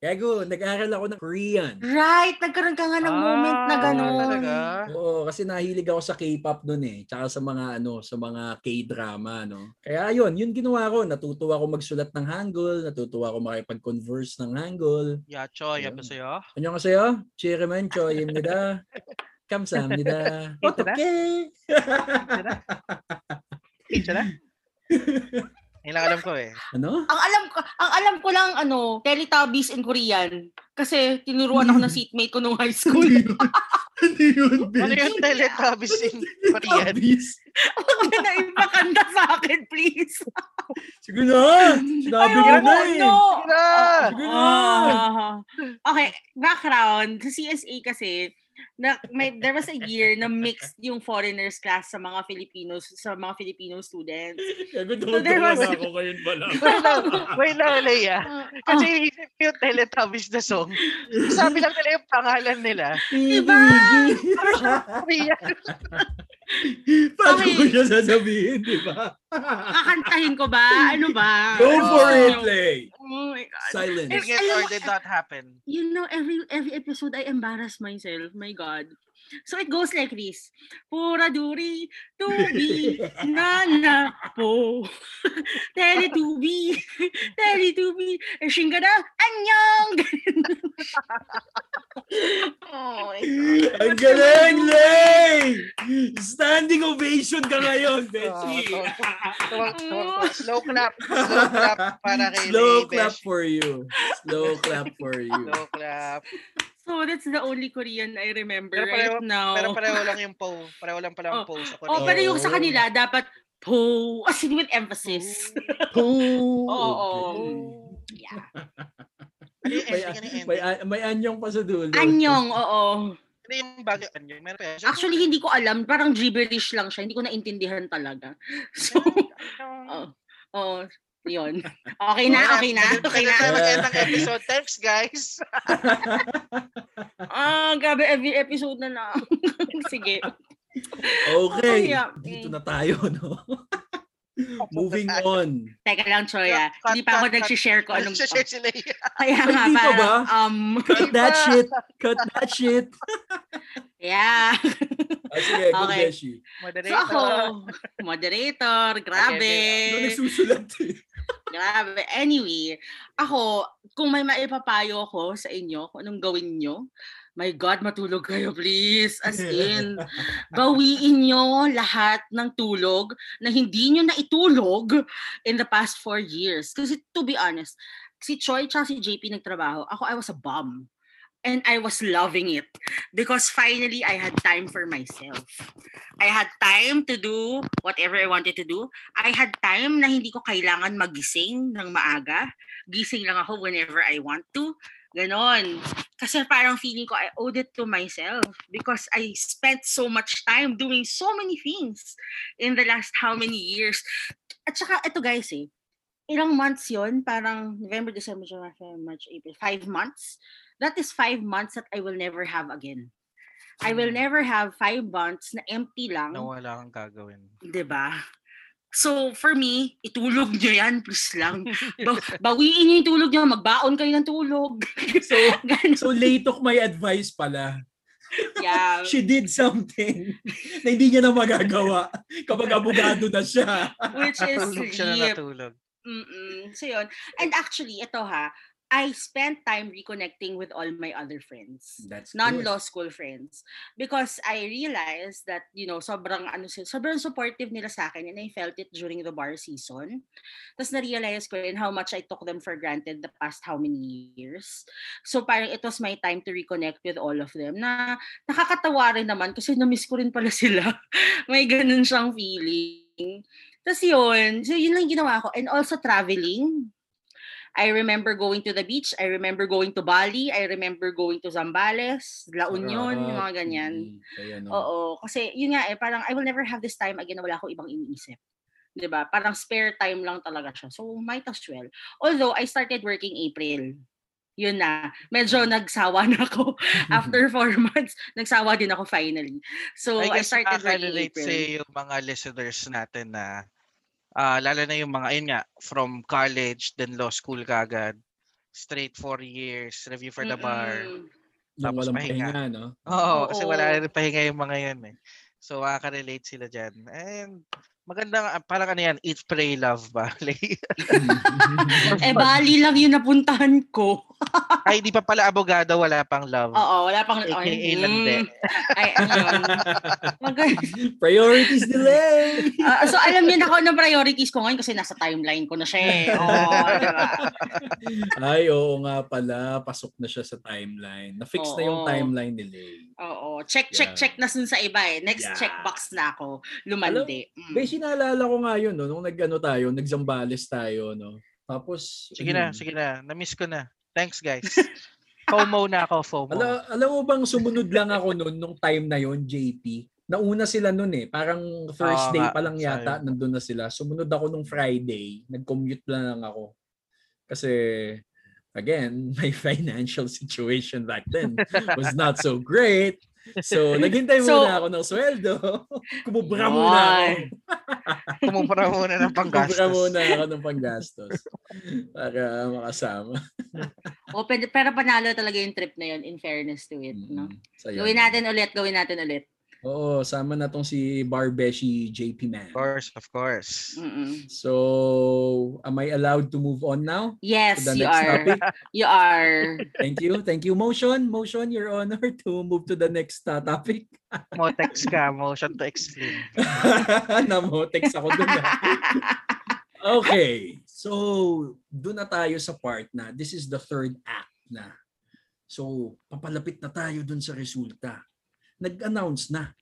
Gago, nag-aral ako ng Korean. Right, nagkaroon ka nga ng ah, moment na ah, gano'n. Talaga? Oo, kasi nahilig ako sa K-pop noon eh, tsaka sa mga ano, sa mga K-drama, no. Kaya ayun, yun ginawa ko, natuto ako magsulat ng Hangul, natuto ako makipag-converse ng Hangul. Ya, choy, ano sa'yo? Ano ka sa'yo? Chiriman, choy, yun nila. Kamsahamnida. Otoke! Kinsa na? Na? Yun ang alam ko eh. Ano? Ang alam ko, ang alam ko lang ano, Teletubbies in Korean. Kasi tinuruan ako ng hmm. seatmate ko nung high school. Ano yun, bitch? Ano yung Teletubbies in Korean? Huwag na ipakanta sa akin, please. Sige na. Sinabi ko na eh. Sige na. Sige na. Ah, ah, ah. Okay, background. Sa CSA kasi, na, may, there was a year na mixed yung foreigners class sa mga Filipinos, sa mga Filipino students. Gago, So there was- ako ngayon pala. Wait lang, wait lang, Leia. Ah, Kasi inisip ko yung Teletubbies na song. Sabi lang nila yung pangalan nila. Diba? Paano ko Okay. siya sasabihin, di ba? kakantahin ko ba? Ano ba? Go for Oh. it, Lay. Oh my God. Silence. Did it or did not happen? you know, every every episode I embarrass myself. My God. So it goes like this. Pura duri, tubi, nana po. Teletubby, Teletubby, shingada, anyong. oh my God. Ang galing, Lay! Standing ovation ka ngayon, tuwang- Slow clap. Slow clap para kay Slow Lay clap for you. Slow clap for you. Slow clap. So that's the only Korean I remember Pero right pareho- now. Pero pareho lang yung po. Pareho lang pala ang Oh. pose. Ako oh, rin. pero yung sa Oo. kanila, dapat po, as in with emphasis. Oh, Oo. okay. Yeah. Ano May? Ano may, may anyong pa sa dulo. Anyong, oo. Yung bago? Ano yung meron pa? Actually, hindi ko alam. Parang gibberish lang siya. Hindi ko naintindihan talaga. So, oh, oh, yun. Okay na, okay na, okay na. Mag-end ng episode. Thanks, guys. Ah, grabe, every episode na na. Sige. Okay. Yeah. Dito na tayo, no? Moving on. Teka lang, Choya. Cut, Hindi pa ako cut, nag-share ko Ano anong... siya share si Leia? Kaya Ay, nga, hindi pa parang, ba? um, Cut that shit. Cut that shit. yeah. Ah, sige, good Okay. Beshi. So ako, moderator, grabe. Ano nagsusulat eh. Grabe. Anyway, ako, kung may maipapayo ko sa inyo, kung anong gawin nyo, my God, matulog kayo, please. As in, bawiin nyo lahat ng tulog na hindi nyo naitulog in the past four years. Kasi to be honest, si Choi tsaka si JP nagtrabaho, ako, I was a bum. And I was loving it because finally I had time for myself. I had time to do whatever I wanted to do. I had time na hindi ko kailangan magising ng maaga. Gising lang ako whenever I want to. Ganon. Kasi parang feeling ko I owed it to myself because I spent so much time doing so many things in the last how many years. At saka ito guys eh, ilang months yon parang November, December, January, March, April, five months. That is five months that I will never have again. I will never have five months na empty lang. Na wala kang gagawin. 'di ba? So, for me, itulog nyo yan, please lang. Ba- bawiin nyo yung tulog nyo, magbaon kayo ng tulog. So, Ganon. so Lay took my advice pala. yeah. She did something na hindi niya na magagawa kapag abogado na siya. Which is Natulog siya na sleep. natulog. Mm-mm. So, yun. And actually, ito ha, I spent time reconnecting with all my other friends. That's non-law school friends because I realized that you know sobrang ano sobrang supportive nila sa akin and I felt it during the bar season. Tapos na-realize ko rin how much I took them for granted the past how many years. So parang it was my time to reconnect with all of them na nakakatawa rin naman kasi na-miss ko rin pala sila. May ganun siyang feeling. Tapos yun, so yun lang ginawa ko. And also traveling. I remember going to the beach. I remember going to Bali. I remember going to Zambales, La Union, yung mga ganyan. Mm, kaya no. Oo. Kasi yun nga eh, parang I will never have this time again na wala akong ibang iniisip. 'Di ba? Parang spare time lang talaga siya. So might as well. Although I started working April. Yun na. Medyo nagsawa na ako. After four months, nagsawa din ako finally. So I I, started working April. sa yung mga listeners natin na ah, lalo na yung mga, ayun nga, from college, then law school kagad. straight four years, review for the bar. Mm-mm. Yung Tapos walang pahinga. pahinga, no? Oo, kasi wala Oo. rin pahinga yung mga yun eh. So, makaka-relate sila dyan. And maganda nga, parang ano yan, eat, pray, love ba? Eh, Bali lang yung napuntahan ko. Ay, di pa pala abogado, wala pang love. Oo, wala pang... AKA Ay, lande. mm. Ay, ayun. Mag- Priorities delay! Ah, so, alam niyo na ako ng priorities ko ngayon kasi nasa timeline ko na siya eh. Oo, diba? Ay, oo nga pala. Pasok na siya sa timeline. Na-fix na yung Oo. timeline delay. Oo. Check, check, Yeah. check na sun sa iba eh. Next Yeah. checkbox na ako. Lumandi. Mm. Beshi, naalala ko nga yun, no? nung nag-ano tayo, nag-Zambales tayo, no? Tapos, Sige na, ayun. sige na. Na-miss ko na. Thanks, guys. FOMO na ako, FOMO. Ala, alam mo bang sumunod lang ako noon nung time na yon JP? Nauna sila noon eh. Parang Thursday nga, pa lang yata sabi mo. nandun na sila. Sumunod ako nung Friday. Nag-commute lang ako. Kasi again, my financial situation back then was not so great. So, naghintay So- muna ako ng sweldo. Kumubra muna ako. Ay. Kumupra muna ng Kumubra panggastos. muna ako ng panggastos. Para makasama. O, pero, pero panalo talaga yung trip na yun in fairness to it. No? Mm, saya. Gawin natin ulit, gawin natin ulit. Oo, sama na tong si Barbeshi JP Man. Of course, of course. Mm-mm. So, am I allowed to move on now Yes, to the you next are. topic? You are. Thank you. Thank you. Motion. Motion, Your Honor, to move to the next uh, topic. Motex ka, motion to explain. Namotex ako dun. ah. Okay. So, doon na tayo sa part na this is the third act na. So, papalapit na tayo dun sa resulta. Nag-announce na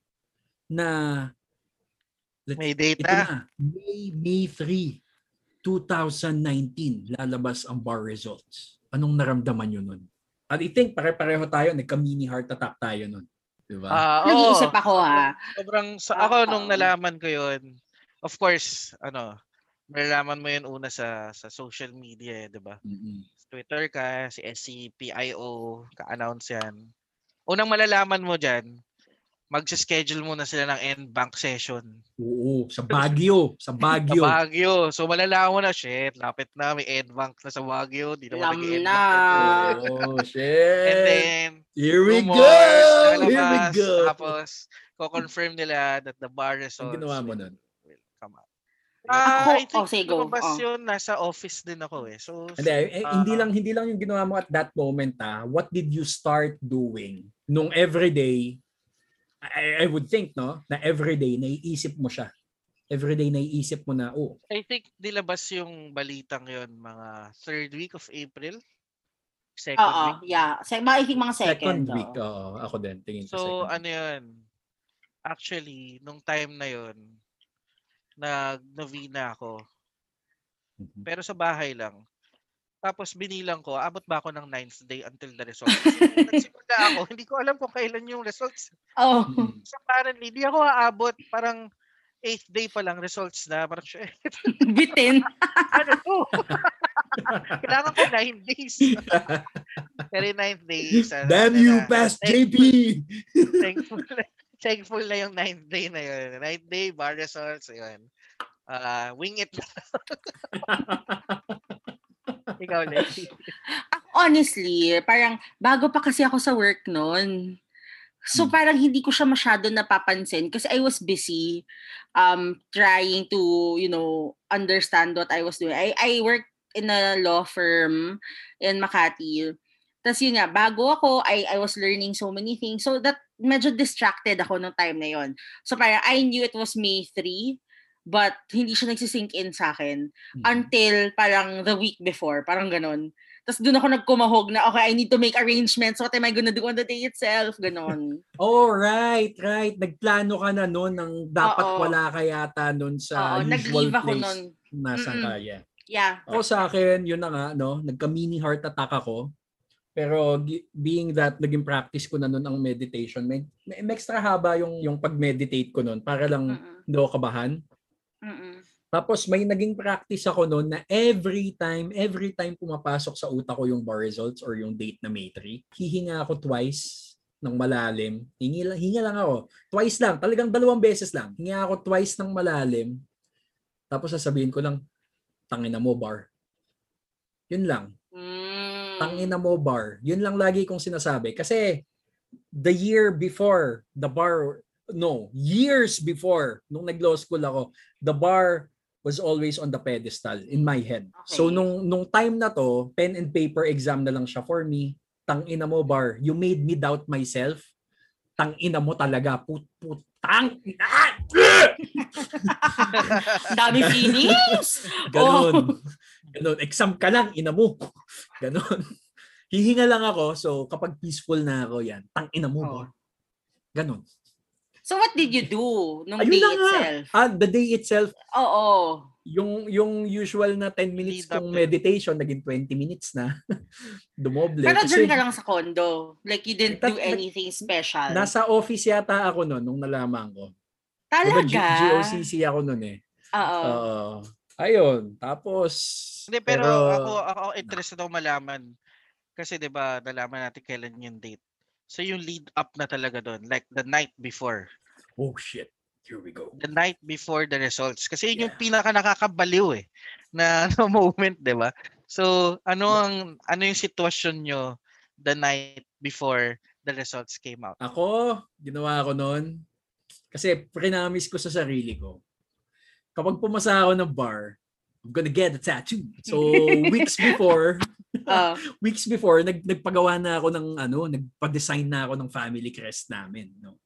na let's May Ito data. na, May, May 3, 2019, lalabas ang bar results. Anong naramdaman nyo nun? At I think pare-pareho tayo, nagka-mini heart attack tayo nun. Di ba? Ah, oo. Nag-iisip ako ha. Sobrang, sa, Ah, ako nung oo. nalaman ko yun, of course, ano, malalaman mo yun una sa sa social media, eh, di ba? Mm-mm. Twitter ka, si SCPIO, ka-announce yan. Unang malalaman mo dyan, magsa-schedule muna sila ng end bank session. Oo, sa Baguio. Sa Sa Baguio. Baguio. So malalaman mo na, shit, lapit na, may end bank na sa Baguio. Di naman Alam na. Oh, And shit. then, Here we go. rumors, Here we lalabas, go. Tapos, ko-confirm nila that the bar results Ang ginawa mo will- nun? will come out. Ako- Ah, I think oh, sige, lumabas Oh. yun, nasa office din ako eh. So, Hindi, eh, hindi ah, lang hindi lang yung ginawa mo at that moment ah. What did you start doing nung everyday I, I would think no na everyday naiisip mo siya. Everyday naiisip mo na oh, I think nilabas yung balitang yon mga third week of April. Second Oo, week. yeah. Sa, I think mga second. second week. Oo, ako din tingin ko So, second. ano yun? Actually, nung time na yon nag-novena ako. Mhm. Pero sa bahay lang. Tapos binilang ko, abot ba ako ng ninth day until the results? Nagsimula ako, hindi ko alam kung kailan yung results. Oh. Mhm. So apparently, di ako aabot. Parang eighth day pa lang results na. Parang, shit, Bitin. ano to? Kailangan ko nine days. Pero ninth day, sa, Damn ano you, na, past JP. Thankful, thankful na yung ninth day na yun. Ninth day, bar results, yun. Ah, wing it. Ikaw, Leslie. Honestly, parang bago pa kasi ako sa work noon. So Hmm. parang hindi ko siya masyado napapansin kasi I was busy um trying to, you know, understand what I was doing. I I work in a law firm in Makati. Tapos yun nga, bago ako, I, I was learning so many things. So that, medyo distracted ako nung time na yon. So parang I knew it was May 3, but hindi siya nagsisink in sa akin Mhm. until parang the week before, parang ganun. Tapos doon ako nagkumahog na, okay, I need to make arrangements. What am I gonna do on the day itself? Ganon. Oh, right, right. Nagplano ka na noon ng dapat Oo. wala ka yata noon sa Oo, usual nag-leave ako place nun. na Mm-mm. Sangkaya. Yeah. Ako sa akin, yun na nga, no, nagka-mini heart attack ako. Pero being that naging practice ko na noon ang meditation, may, may, extra haba yung yung pag-meditate ko noon para lang Mm-mm. hindi ako kabahan. Mm-mm. Tapos may naging practice ako noon na every time, every time pumapasok sa utak ko yung bar results or yung date na May 3, hihinga ako twice ng malalim. Hingi lang, hinga lang ako. Twice lang, talagang dalawang beses lang. Hinga ako twice ng malalim. Tapos sasabihin ko lang, tangina mo bar. Yun lang. Mm. Mm. Tangina mo bar. Yun lang lagi kong sinasabi. Kasi the year before, the bar, no, years before, nung nag-law school ako, the bar was always on the pedestal in my head. So Okay. nung nung time na to, pen and paper exam na lang siya for me. Tangina mo bar, you made me doubt myself. Tangina mo talaga, put putang. Ah! Dami feelings. Ganon. Oh. Ganon. Exam ka lang, ina mo. Ganon. Hihinga lang ako, so kapag peaceful na ako yan, tang ina mo. Oh. bar. Ganon. So what did you do nung Ayun day na nga. itself? Ah, the day itself, Oo. yung yung usual na 10 minutes Lead kong to- meditation, naging 20 minutes na. Dumoble. Pero Kasi dyan ka lang sa condo. Like you didn't do Nag- anything special. nasa office yata ako noon nung nalaman ko. Diba, G- Talaga? GOCC ako noon eh. Oo. Oo. ayun. Tapos, Hindi, pero, ako, ako interested ako malaman. Kasi 'di ba nalaman natin kailan yung date. So yung lead up na talaga doon, like the night before. oh shit. Here we go. The night before the results. Kasi yun yung pinaka nakakabaliw eh na, na moment, 'di ba? So ano ang ano yung sitwasyon nyo the night before the results came out? Ako, ginawa ko noon. Kasi prinamis ko sa sarili ko. Kapag pumasa ako ng bar, I'm gonna get a tattoo. So, weeks before, Oo. weeks before, nag, nagpagawa na ako ng ano, nagpa-design na ako ng family crest namin. No?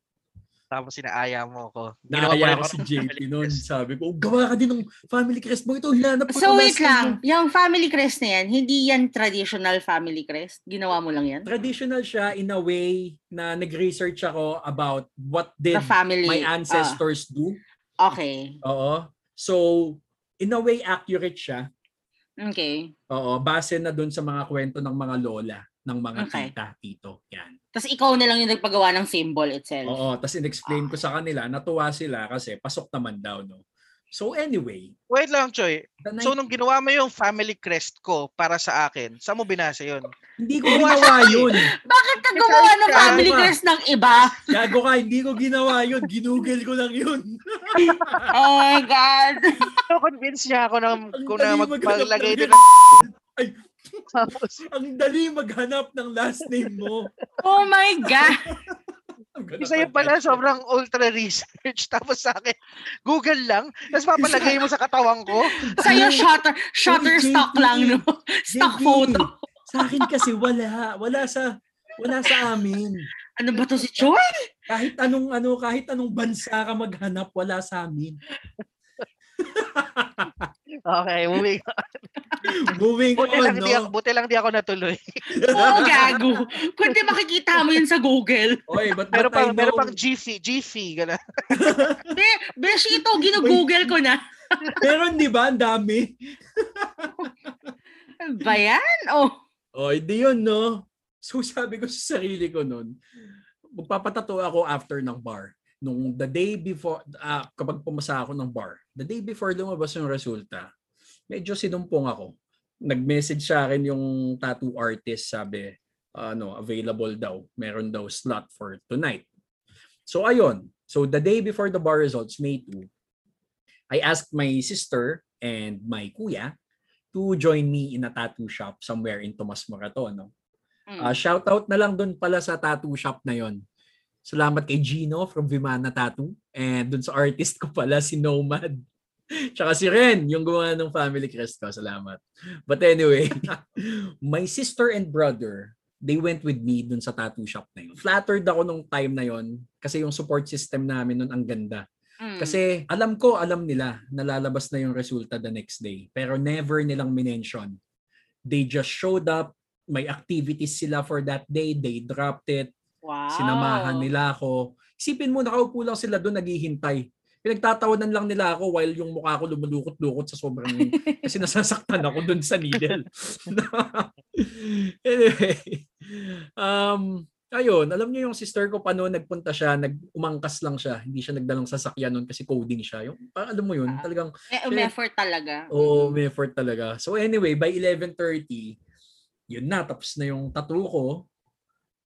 Tapos sinaaya mo ako. Naaya mo ko si JP noon. Sabi ko, "Oh, gawa ka din ng family crest mo. Ito, hinanap ko. So wait lang, mo." yung family crest na yan, hindi yan traditional family crest? Ginawa mo lang yan? Traditional siya in a way na nag-research ako about what did The family. my ancestors do. ah, okay. Oo. So, in a way, accurate siya. Okay. Oo, base na dun sa mga kwento ng mga lola, ng mga Okay. tita, tito. Yan. Tapos ikaw na lang yung nagpagawa ng symbol itself. Oo, tapos in-explain ko sa kanila, natuwa sila kasi pasok naman daw, no? So anyway, Wait lang, Choy. the night, So nung ginawa mo yung family crest ko para sa akin, saan mo binasa yun? hindi ko ginawa yun. Bakit ka gumawa ng family crest ng iba? Gago ka, hindi ko ginawa yun. Ginugel ko lang yun. Oh my God. So convince niya ako na, kung na ng din ng Ay. Tapos, Ang dali maghanap ng last name mo. Oh my God. Sa'yo pala sobrang ultra research. Tapos sa akin, Google lang. Tapos papalagay mo sa katawang ko. Sa'yo, shutter, shutter stock JP. lang, no? Stock JP, photo. Sa akin kasi wala. Wala sa wala sa amin. Ano ba to si Choy? Kahit anong ano, kahit anong bansa ka maghanap, wala sa amin. Okay, moving on. Moving Buti on, lang, di ako, no? buti lang di ako natuloy. Oo, gago. Kundi makikita mo yun sa Google. Oy, but, Pero pang, pero pang GFI, GFI, gano'n. Be, beshi ito, ginugoogle ko na. meron di ba? Ang dami. Ba yan? Oh. Oh, hindi yun, no? So sabi ko sa sarili ko nun, magpapatato ako after ng bar. Nung the day before, ah, kapag pumasa ako ng bar, the day before lumabas yung resulta, medyo sinumpong ako. Nag-message sa akin yung tattoo artist, sabi, ano, available daw. Meron daw slot for tonight. So ayun. So the day before the bar results, May 2, I asked my sister and my kuya to join me in a tattoo shop somewhere in Tomas Morato, no? Mm. Ah, shout out na lang dun pala sa tattoo shop na yon. Salamat kay Gino from Vimana Tattoo and dun sa artist ko pala si Nomad. Tsaka si Ren, yung gumawa ng family crest ko. Salamat. But anyway, my sister and brother, they went with me dun sa tattoo shop na yun. Flattered ako nung time na yon kasi yung support system namin nun ang ganda. Mm. Kasi alam ko, alam nila, nalalabas na yung resulta the next day. Pero never nilang minention. They just showed up, may activities sila for that day, they dropped it, wow. sinamahan nila ako. Isipin mo, nakaupo lang sila doon, naghihintay. Pinagtatawanan lang nila ako while yung mukha ko lumulukot-lukot sa sobrang kasi nasasaktan ako doon sa needle. anyway, um, ayun, alam niyo yung sister ko pa noon nagpunta siya, nag-umangkas lang siya. Hindi siya nagdalang sasakyan noon kasi coding siya. Yung, alam mo yun, Ah. talagang Eh, um, effort talaga. Oo, may effort talaga. So anyway, by 11.30, yun na, tapos na yung tattoo ko.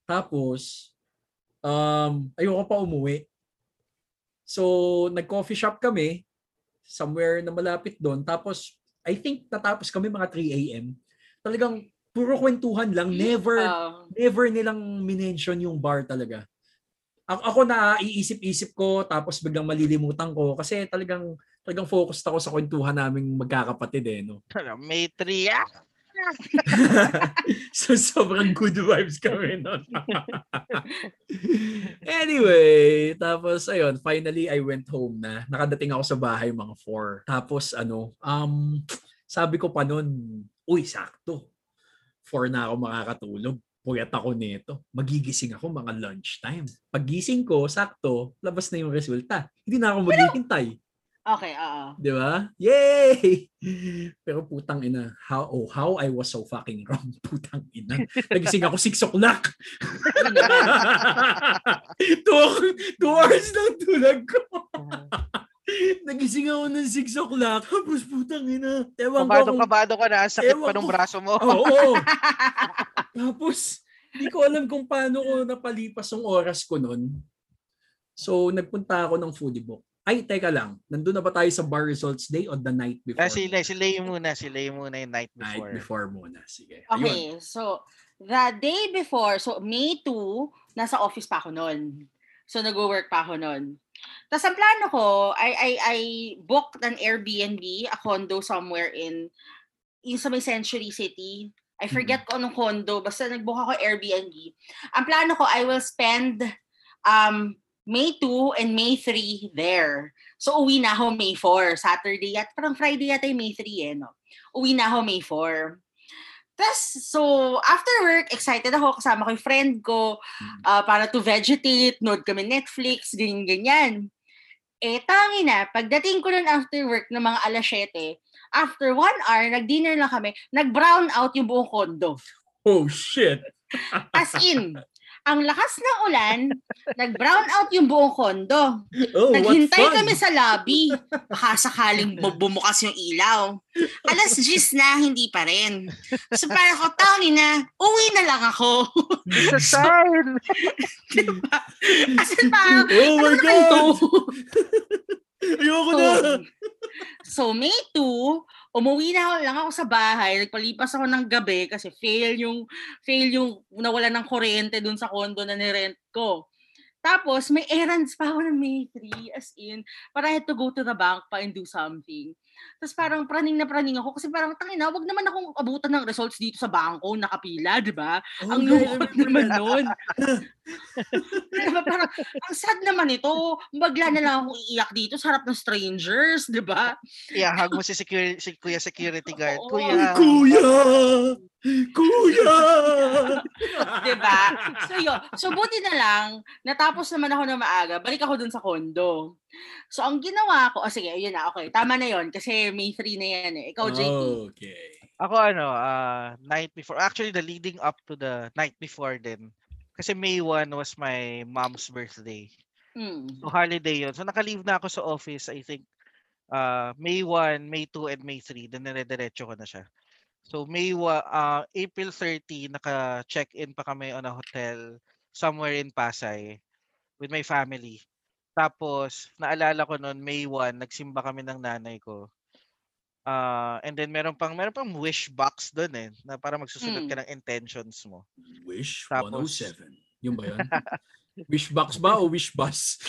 Tapos, um, ayoko pa umuwi. So, nag-coffee shop kami, somewhere na malapit doon. Tapos, I think natapos kami mga 3 a.m. Talagang puro kwentuhan lang. Never, Oh. never nilang minention yung bar talaga. Ako, ako na iisip-isip ko tapos biglang malilimutan ko kasi talagang talagang focused ako sa kwentuhan naming magkakapatid eh no. May three. ah! so sobrang good vibes kami nun. anyway, tapos ayun, finally I went home na. Nakadating ako sa bahay mga 4. Tapos ano, um sabi ko pa nun, uy, sakto. 4 na ako makakatulog. Puyat ako nito. Magigising ako mga lunchtime. Pagising ko, sakto, labas na yung resulta. Hindi na ako maghihintay. Okay, oo. Di ba? Yay! Pero putang ina, how, oh, how I was so fucking wrong. Putang ina. Nagising ako 6 o'clock. two, two hours lang tulog ko. Nagising ako ng 6 o'clock. Tapos putang ina. Ewan ko Kabado, kung... kabado ka na. Sakit Ewan pa ng ko. braso mo. Oo. Tapos, hindi ko alam kung paano ko napalipas yung oras ko nun. So, nagpunta ako ng foodie book. Ay, teka lang. Nandun na ba tayo sa bar results day or the night before? Ah, si, si Lay muna. Si Lay muna yung night Night before. before muna. Sige. Ayun. Okay, so the day before, so May 2, nasa office pa ako noon. So nag-work pa ako noon. Tapos ang plano ko, I, I, I booked an Airbnb, a condo somewhere in, in sa may Century City. I forget ko anong condo, basta nag-book ako Airbnb. Ang plano ko, I will spend um, May 2 and May 3 there. So uwi na ako May 4, Saturday at parang Friday yata yung May 3 eh, no? Uwi na ako May 4. Tapos, so, after work, excited ako, kasama ko yung friend ko, ah, para to vegetate, nood kami Netflix, ganyan-ganyan. Eh, tangi na, pagdating ko nun after work ng mga alas 7, after one hour, nag-dinner lang kami, nag-brown out yung buong kondo. Oh, shit. As in, ang lakas ng ulan, nag-brown out yung buong kondo. Oh, Naghintay what fun. kami sa lobby. Baka sakaling bu- bumukas yung ilaw. Alas 10 na, hindi pa rin. So parang ko, tawin na, uwi na lang ako. It's a sign! As in parang, Oh my ano? God! Ayoko na! So, so May 2, umuwi na lang ako sa bahay. Nagpalipas ako ng gabi kasi fail yung, fail yung nawala ng kuryente dun sa condo na nirent ko. Tapos, may errands pa ako ng May 3, as in, para I had to go to the bank pa and do something. Tapos parang praning na praning ako kasi parang tangina, wag naman akong abutan ng results dito sa bangko, nakapila, di ba? Oh, ang lungkot naman nun. diba, parang, ang sad naman ito. Bagla na lang akong iiyak dito sa harap ng strangers, di ba? Iyahag mo si, security, si Kuya Security Guard. Oo. Kuya! Kuya! Kuya! di ba? So yun. So buti na lang, natapos naman ako na maaga, balik ako dun sa condo. So ang ginawa ko, oh sige, yun na, okay. Tama na yon kasi May 3 na yan eh. Ikaw, JP. Okay. Ako ano, ah, night before. Actually, the leading up to the night before din. Kasi May 1 was my mom's birthday. Hmm. So holiday yun. So nakaleave na ako sa office, I think, uh, May 1, May 2, and May 3. Then nire-diretso ko na siya. So May 1, uh, April 30, naka-check-in pa kami on a hotel somewhere in Pasay with my family. Tapos, naalala ko noon, May 1, nagsimba kami ng nanay ko. Ah, and then meron pang meron pang wish box doon eh na para magsusulat ka ng intentions mo. Wish Tapos- 107. Yung ba yun? wish box ba o wish bus?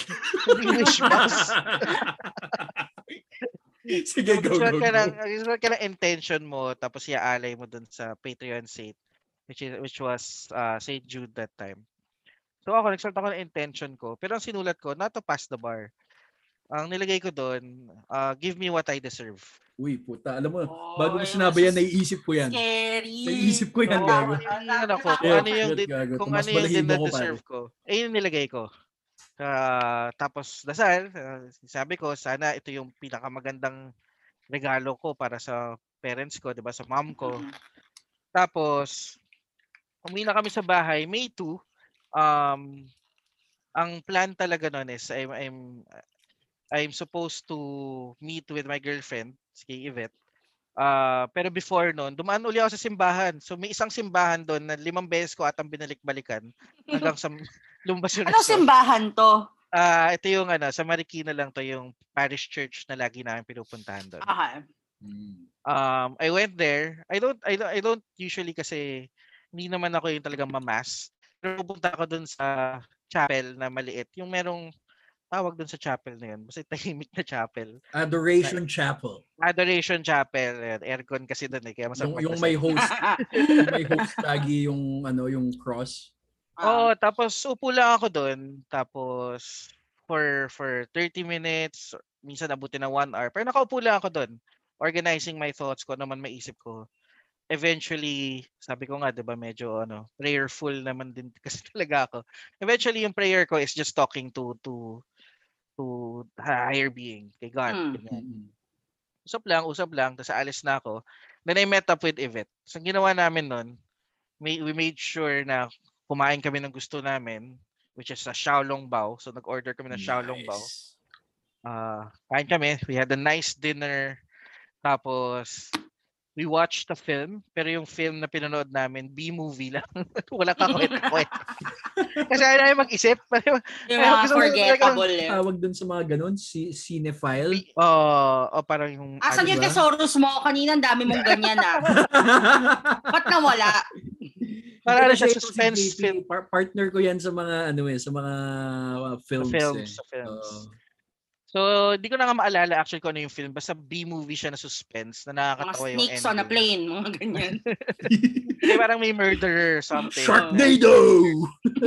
wish box. Sige, go, Mag-sulat go, ka ng, go. mag-sulat ka ng intention mo tapos iaalay mo dun sa Patreon Saint which is which was uh, St. Jude that time. So ako nagsulat ako ng intention ko pero ang sinulat ko not to pass the bar. Ang nilagay ko doon, uh, give me what I deserve. Uy, puta. Alam mo, Oh, bago mo ayun, sinabi yan, naiisip ko yan. Scary. Naisip ko yan, Oo, gago. ano ko, kung Yeah, ano yung, kung Mas ano yung din na deserve ko. Eh, yun yung nilagay ko. Ah, tapos dasal, ah, sabi ko, sana ito yung pinakamagandang regalo ko para sa parents ko, 'di ba, sa mom ko. Tapos, umuwi na kami sa bahay, May 2. Um, ang plan talaga noon is I'm, I'm, I'm supposed to meet with my girlfriend, si Yvette. Ah, pero before noon, dumaan uli ako sa simbahan. So may isang simbahan doon na limang beses ko atang binalik-balikan hanggang sa lumabas yung result. simbahan to? Ah, ito yung ano, sa Marikina lang to yung parish church na lagi namin pinupuntahan doon. Okay. Mm. Um, I went there. I don't I don't I don't usually kasi hindi naman ako yung talagang mamas. Pero pupunta ako dun sa chapel na maliit. Yung merong tawag dun sa chapel na yun. Basta tahimik na chapel. Adoration Chapel. Adoration Chapel. Aircon kasi dun eh. Kaya Yung, yung may host, yung may host lagi yung ano yung cross. Oo, Ah, tapos upo lang ako doon. Tapos for for 30 minutes, minsan abutin ng 1 hour. Pero nakaupo lang ako doon. Organizing my thoughts ko, ano man maisip ko. Eventually, sabi ko nga, 'di ba, medyo ano, prayerful naman din kasi talaga ako. Eventually, yung prayer ko is just talking to to to higher being, kay God. Mm. ganyan. Mm-mm. Usap lang, usap lang, tapos alis na ako. Then I met up with Yvette. So, ang ginawa namin nun, may, we made sure na kumain kami ng gusto namin, which is a Xiaolong Bao. So, nag-order kami ng Xiaolong Bao. Nice. Ah, kain kami. We had a nice dinner. Tapos, we watched the film. Pero yung film na pinanood namin, B-movie lang. Wala ka kwenta Kasi ayaw namin mag-isip. yung mga forgettable eh. Tawag dun sa mga ganun, si cinephile. Oh, oh, parang yung... Asan ano yung thesaurus mo? Kanina ang dami mong ganyan ah. Ba't nawala? Parang ano Kasi siya, ito si suspense JP, film. par- partner ko yan sa mga ano eh, sa mga uh, Sa films. films, eh. sa films. Oo. So, di ko na nga maalala actually kung ano yung film. Basta B-movie siya na suspense na Mga nakakatawa yung snakes on a ending. plane, mga ganyan. Hindi, parang may murderer or something. Sharknado!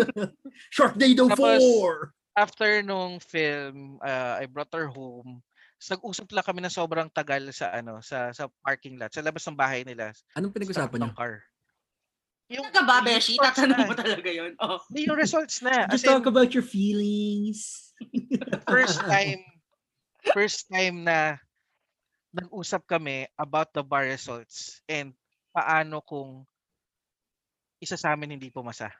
Sharknado Tapos, 4! After nung film, uh, I brought her home. Nag-usap lang kami na sobrang tagal sa ano sa sa parking lot, sa labas ng bahay nila. Anong sa pinag-usapan ng car. Yung, Talaga ba, Beshi? Tatanong mo talaga yun. Oh. Hindi, yung results na. As Just in, talk about your feelings. first time, first time na nag-usap kami about the bar results and paano kung isa sa amin hindi pumasa.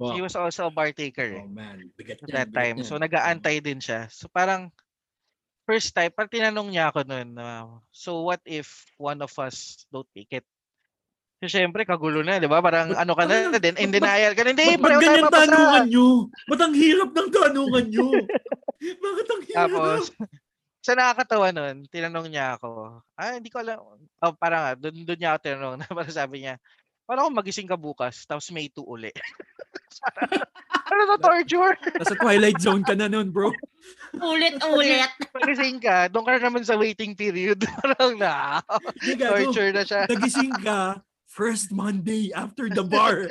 Wow. He was also a bar taker eh, Oh man, bigat that bigat time. yan. So nag-aantay din siya. So parang first time, parang tinanong niya ako noon, na, so what if one of us don't make it? So syempre, kagulo na, di ba? Parang ano ka na din, in denial ka na. Hindi, Ba't, ganyan tanungan nyo? Ba't ang hirap ng tanungan nyo? Bakit ang hirap? Tapos, sa nakakatawa nun, tinanong niya ako, ah, hindi ko alam, oh, parang nga, doon, doon niya ako tinanong, na parang sabi niya, paano kung magising ka bukas, tapos may 2 uli? ano to, torture? Nasa twilight zone ka na nun, bro. Ulit-ulit. Magising ka, doon ka na naman sa waiting period. parang na, torture na siya. Nagising ka first Monday after the bar.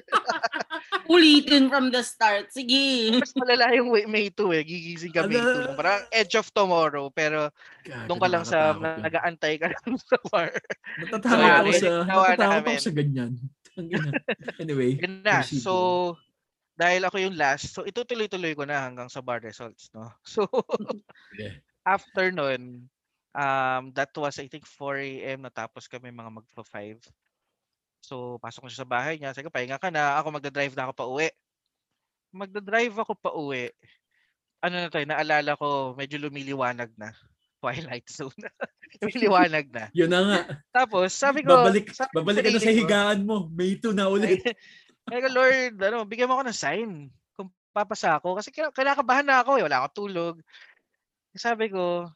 Ulitin from the start. Sige. Mas malala yung May 2 eh, gigising ka May 2 lang. Ala. Parang edge of tomorrow, pero Gago, doon ka lang sa, nag-aantay ka lang sa bar. Natatakot So, ako sa, natatakot ako sa ganyan. Anyway. Yun na. So, dahil ako yung last, so itutuloy-tuloy ko na hanggang sa bar results, no? So, Sige. after nun, um, that was, I think, 4 a.m. natapos kami mga magpa-5. So, pasok ko siya sa bahay niya. Sabi ko, pahinga ka na. Ako magdadrive na ako pa uwi. Magdadrive ako pa uwi. Ano na tayo, naalala ko, medyo lumiliwanag na. Twilight zone. lumiliwanag na. Yun na nga. Tapos, sabi ko, Babalik, sabi babalik ka na sa higaan mo. May 2 na ulit. Sabi ko, Lord, ano, bigyan mo ako ng sign kung papasa ako. Kasi kina- kinakabahan na ako eh. Wala akong tulog. Sabi ko,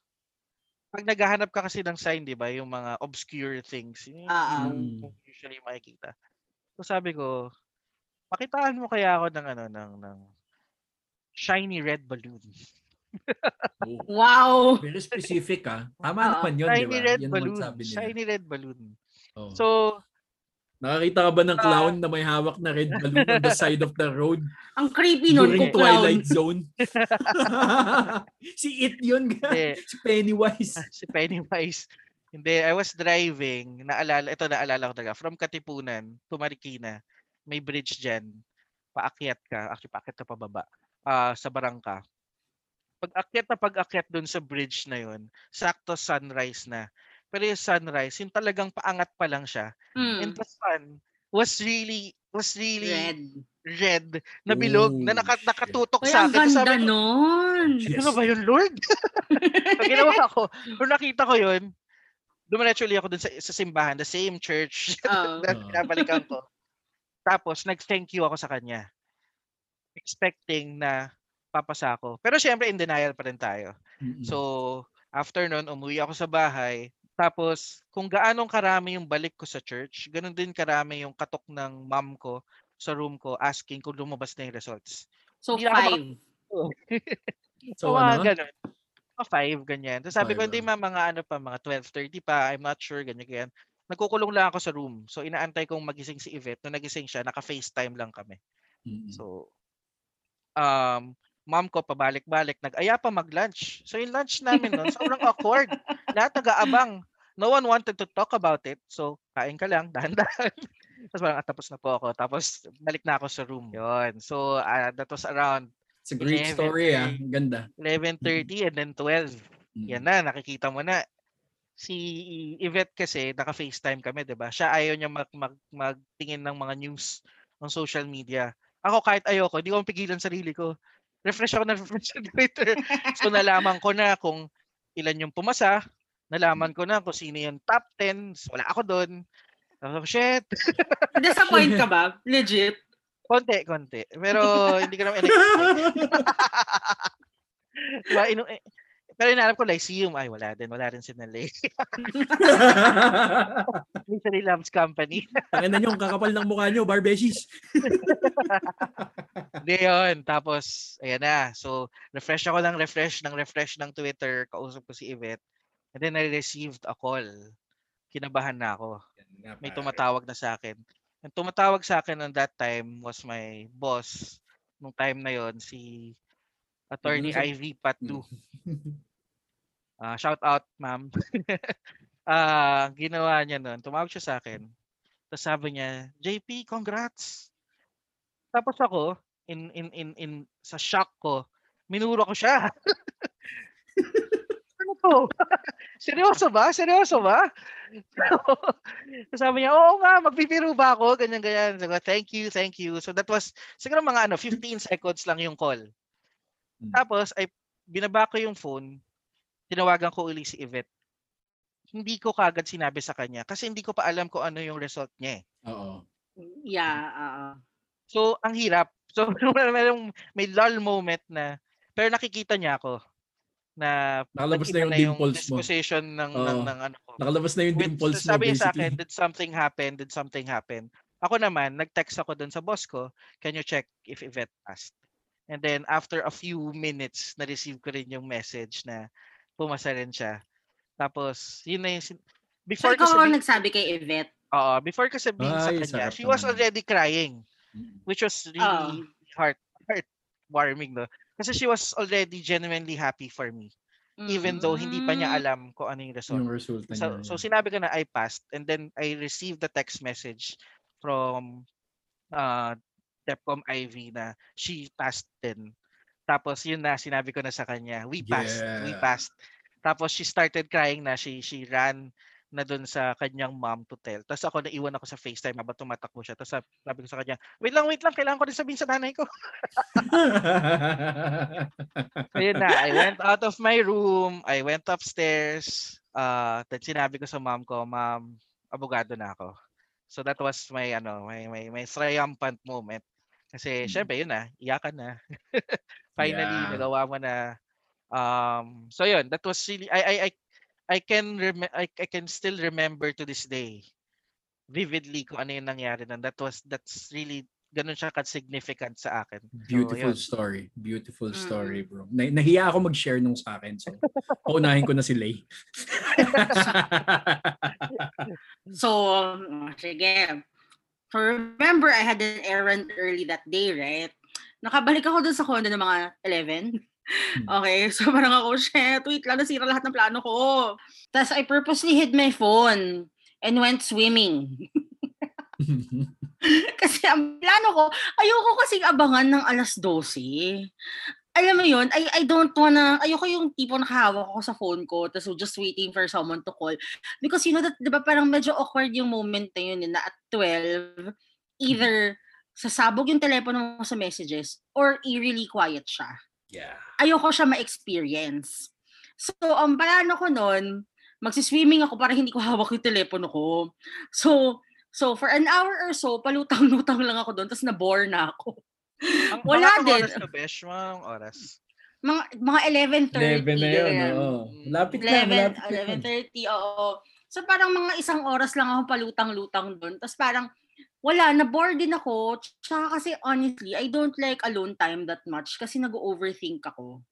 pag naghahanap ka kasi ng sign, di ba, yung mga obscure things, yun Ah, ah. yung yung usually makikita. So sabi ko, pakitaan mo kaya ako ng ano, ng, ng shiny red balloon. Oh, Wow. very specific ah. Tama Oo. naman yun, di Shiny ba? red balloon. sabi nila. Shiny red balloon. Oh. So, Nakakita ka ba ng clown na may hawak na red balloon on the side of the road Ang creepy nun kung clown. Twilight Zone? si It yun. ga. hindi, si Pennywise. si Pennywise. Hindi, I was driving, naalala, ito naalala ko talaga, from Katipunan to Marikina, may bridge dyan, paakyat ka, actually paakyat ka pababa, ah sa Barangka. Pag akyat na pag akyat dun sa bridge na yun, sakto sunrise na. Pero yung sunrise, yung talagang paangat pa lang siya. And Hmm. the sun was really, was really red, Red. na bilog, na Oh, naka, nakatutok sa ang akin. Tapos ganda sabi nun. Yes. ano ba yun, Lord? Pag ginawa ko, nung nakita ko yun, dumiretso ulit ako dun sa, sa simbahan, the same church Oo. na Oo. pinabalikan ko. Tapos, nag-thank you ako sa kanya. Expecting na papasa ako. Pero syempre, in denial pa rin tayo. Mm-mm. So, after nun, umuwi ako sa bahay. Tapos, kung gaanong karami yung balik ko sa church, ganun din karami yung katok ng mom ko sa room ko asking kung lumabas na yung results. So, Hindi five. So, So, mga ano? ganun. Mga five, ganyan. Tapos sabi ko, Five, hindi ah. ma, mga ano pa, mga 12.30 pa, I'm not sure, ganyan, ganyan. Nagkukulong lang ako sa room. So, inaantay kong magising si Yvette. Nung nagising siya, naka-FaceTime lang kami. Mm. So, um, mom ko pabalik-balik, nag-aya pa mag-lunch. So, yung lunch namin nun, sobrang awkward. Lahat nag-aabang. No one wanted to talk about it. So, kain ka lang, dahan-dahan. Tapos parang, "Ah, tapos na po ako. Tapos, balik na ako sa room. Yun. So, ah, that was around It's a great story ah. Ganda. 11.30 and then 12. Mm. Yan na, nakikita mo na. Si Yvette kasi, naka-FaceTime kami, 'di ba? Siya ayaw niya mag, mag, magtingin ng mga news ng social media. Ako kahit ayoko, hindi ko mapigilan sarili ko. Refresh ako na refresh sa Twitter. so nalaman ko na kung ilan yung pumasa. Nalaman ko na kung sino yung top 10. So, wala ako doon. Ko, shit. Disappoint ka ba? Legit. Konti, konti. Pero hindi ko naman in-expect. Pero inaarap ko Lyceum. Ay, wala din. Wala rin si Nalay. Misery Loves Company. Ang na yung kakapal ng mukha nyo, Barbeshies. Hindi yun. Tapos, ayan na. So, refresh ako ng refresh ng refresh ng Twitter. Kausap ko si Yvette. And then I received a call. Kinabahan na ako. May tumatawag na sa akin. Ang tumatawag sa akin on that time was my boss. Nung time na yon si Attorney Ivy Patu. Ah, shout out, ma'am. Ah, ginawa niya noon, tumawag siya sa akin. Tapos sabi niya, JP, congrats. Tapos ako, in in in in sa shock ko, minuro ko siya. ano to? Seryoso ba? Seryoso ba? Sabi niya, oo nga, magbibiro ba ako? Ganyan, ganyan. Ko, thank you, thank you. So that was, siguro mga ano, 15 seconds lang yung call. Mm. Tapos, ay, binaba ko yung phone, tinawagan ko uli si Yvette. Hindi ko kagad sinabi sa kanya kasi hindi ko pa alam kung ano yung result niya eh. Oo. Yeah, oo. So, ang hirap. So, merong, may lull moment na, pero nakikita niya ako na Nakalabas na nag-iba yung dimples mo. disposition ng, ng, Oo. ng ano ko. Nakalabas na yung With- dimples mo, sabi niya sa akin, did something happen? Did something happen? Ako naman, nag-text ako dun sa boss ko, can you check if Yvette passed? And then after a few minutes, na-receive ko rin yung message na pumasa rin siya. Tapos, yun na yung... sin- So, Before ko ikaw ang sabihin, nagsabi kay Yvette. oo, before sabihin sa Ay, kanya, sarap she was already crying, Mm. which was really heart heartwarming, no? Kasi she was already genuinely happy for me, even though hindi pa niya Mm. alam kung ano yung result. Yung resulta So, niya. so sinabi ko na I passed and then I received the text message from uh, Depcom IV na she passed din. Tapos yun na sinabi ko na sa kanya, we passed, we Yeah. passed. Tapos she started crying na she she ran na doon sa kanyang mom to tell. Tapos ako naiwan ako sa FaceTime habang tumatakbo siya. Tapos sab- sabi ko sa kanya, wait lang, wait lang, kailangan ko rin sabihin sa nanay ko. Ayun na, I went out of my room, I went upstairs, uh, then sinabi ko sa mom ko, ma'am, abogado na ako. So that was my ano, my my my triumphant moment. Kasi Mm. syempre yun na, iyakan na. Finally Yeah. nagawa mo na um so yun, that was really I I I, I can rem- I, I can still remember to this day vividly kung ano yung nangyari nun. That was that's really ganun siya ka-significant sa akin. Beautiful yun. story. Beautiful Mm. story, bro. Na- nahiya ako mag-share nung sa akin. So, paunahin ko na si Lay. So, um, sige. So, remember, I had an errand early that day, right? Nakabalik ako dun sa condo ng mga 11. Okay, so parang ako, shit, wait lang, nasira lahat ng plano ko. Tapos I purposely hid my phone and went swimming. kasi ang plano ko, ayoko kasing abangan ng alas 12. Alam mo yun, I, I don't wanna, ayoko yung tipo nakahawak ako sa phone ko, tapos just waiting for someone to call. Because you know that, di ba parang medyo awkward yung moment na yun, eh, na at 12, either sasabog yung telepono mo sa messages or eerily quiet siya. yeah. Ayoko siya ma-experience. So, ang plano ko nun, magsiswimming ako para hindi ko hawak yung telepono ko. So, so for an hour or so, palutang-lutang lang ako doon, tapos na-bore na ako. Ang, Wala mga din. oras na besh, mga oras. Mga, mga 11.30. 11 na yun, oo. Malapit na, 11, malapit na. yun. 11.30, oo. So parang mga isang oras lang ako palutang-lutang doon. Tapos parang wala, na-bored din ako. Tsaka kasi honestly, I don't like alone time that much kasi nag-overthink ako.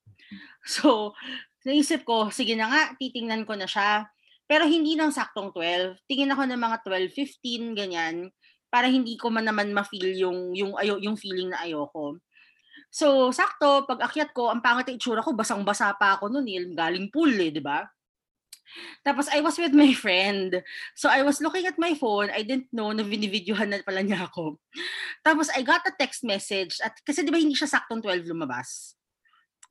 So, naisip ko, sige na nga, titingnan ko na siya. Pero hindi ng saktong 12. Tingin ako ng mga 12, 15, ganyan. Para hindi ko man naman ma-feel yung, yung, ayo, yung feeling na ayoko. So, sakto, pag akyat ko, ang pangit ang itsura ko, basang-basa pa ako noon, eh, galing pool eh, di ba? Tapos I was with my friend. So I was looking at my phone. I didn't know na binivideohan na pala niya ako. Tapos I got a text message. At kasi di ba hindi siya saktong 12 lumabas?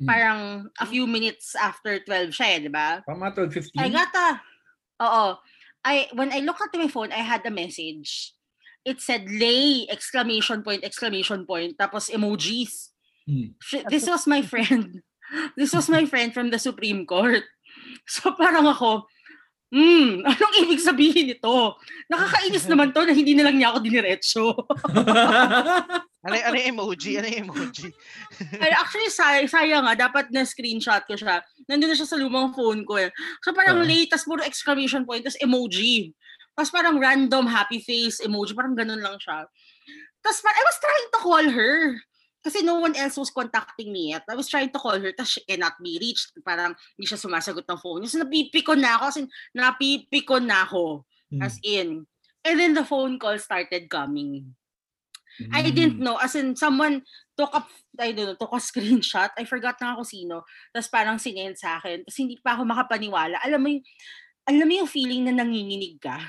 Hmm. Parang a few minutes after 12 siya eh, di ba? Tama 12.15? I got a, oo. I, when I looked at my phone, I had a message. It said, lay, exclamation point, exclamation point, tapos emojis. Sh- This was my friend. This was my friend from the Supreme Court. So parang ako, hmm, anong ibig sabihin nito? Nakakainis naman to na hindi na lang niya ako diniretso. Ano, ano yung emoji? Ano yung emoji? Actually, say, sayang nga, dapat na-screenshot ko siya. Nandun na siya sa lumang phone ko eh. So parang Ah. late, tas puro exclamation point, tas emoji. Tapos parang random happy face emoji, parang ganun lang siya. Tapos I was trying to call her. Kasi no one else was contacting me yet. I was trying to call her, tapos she cannot be reached. Parang hindi siya sumasagot ng phone. So napipikon na ako, as in, napipikon na ako. Hmm. As in. And then the phone call started coming. I Hmm. didn't know. As in, someone took a, I don't know, took a screenshot. I forgot na ako sino. Tapos parang sinend sa akin. Tapos hindi pa ako makapaniwala. Alam mo yung, alam mo yung feeling na nanginginig ka?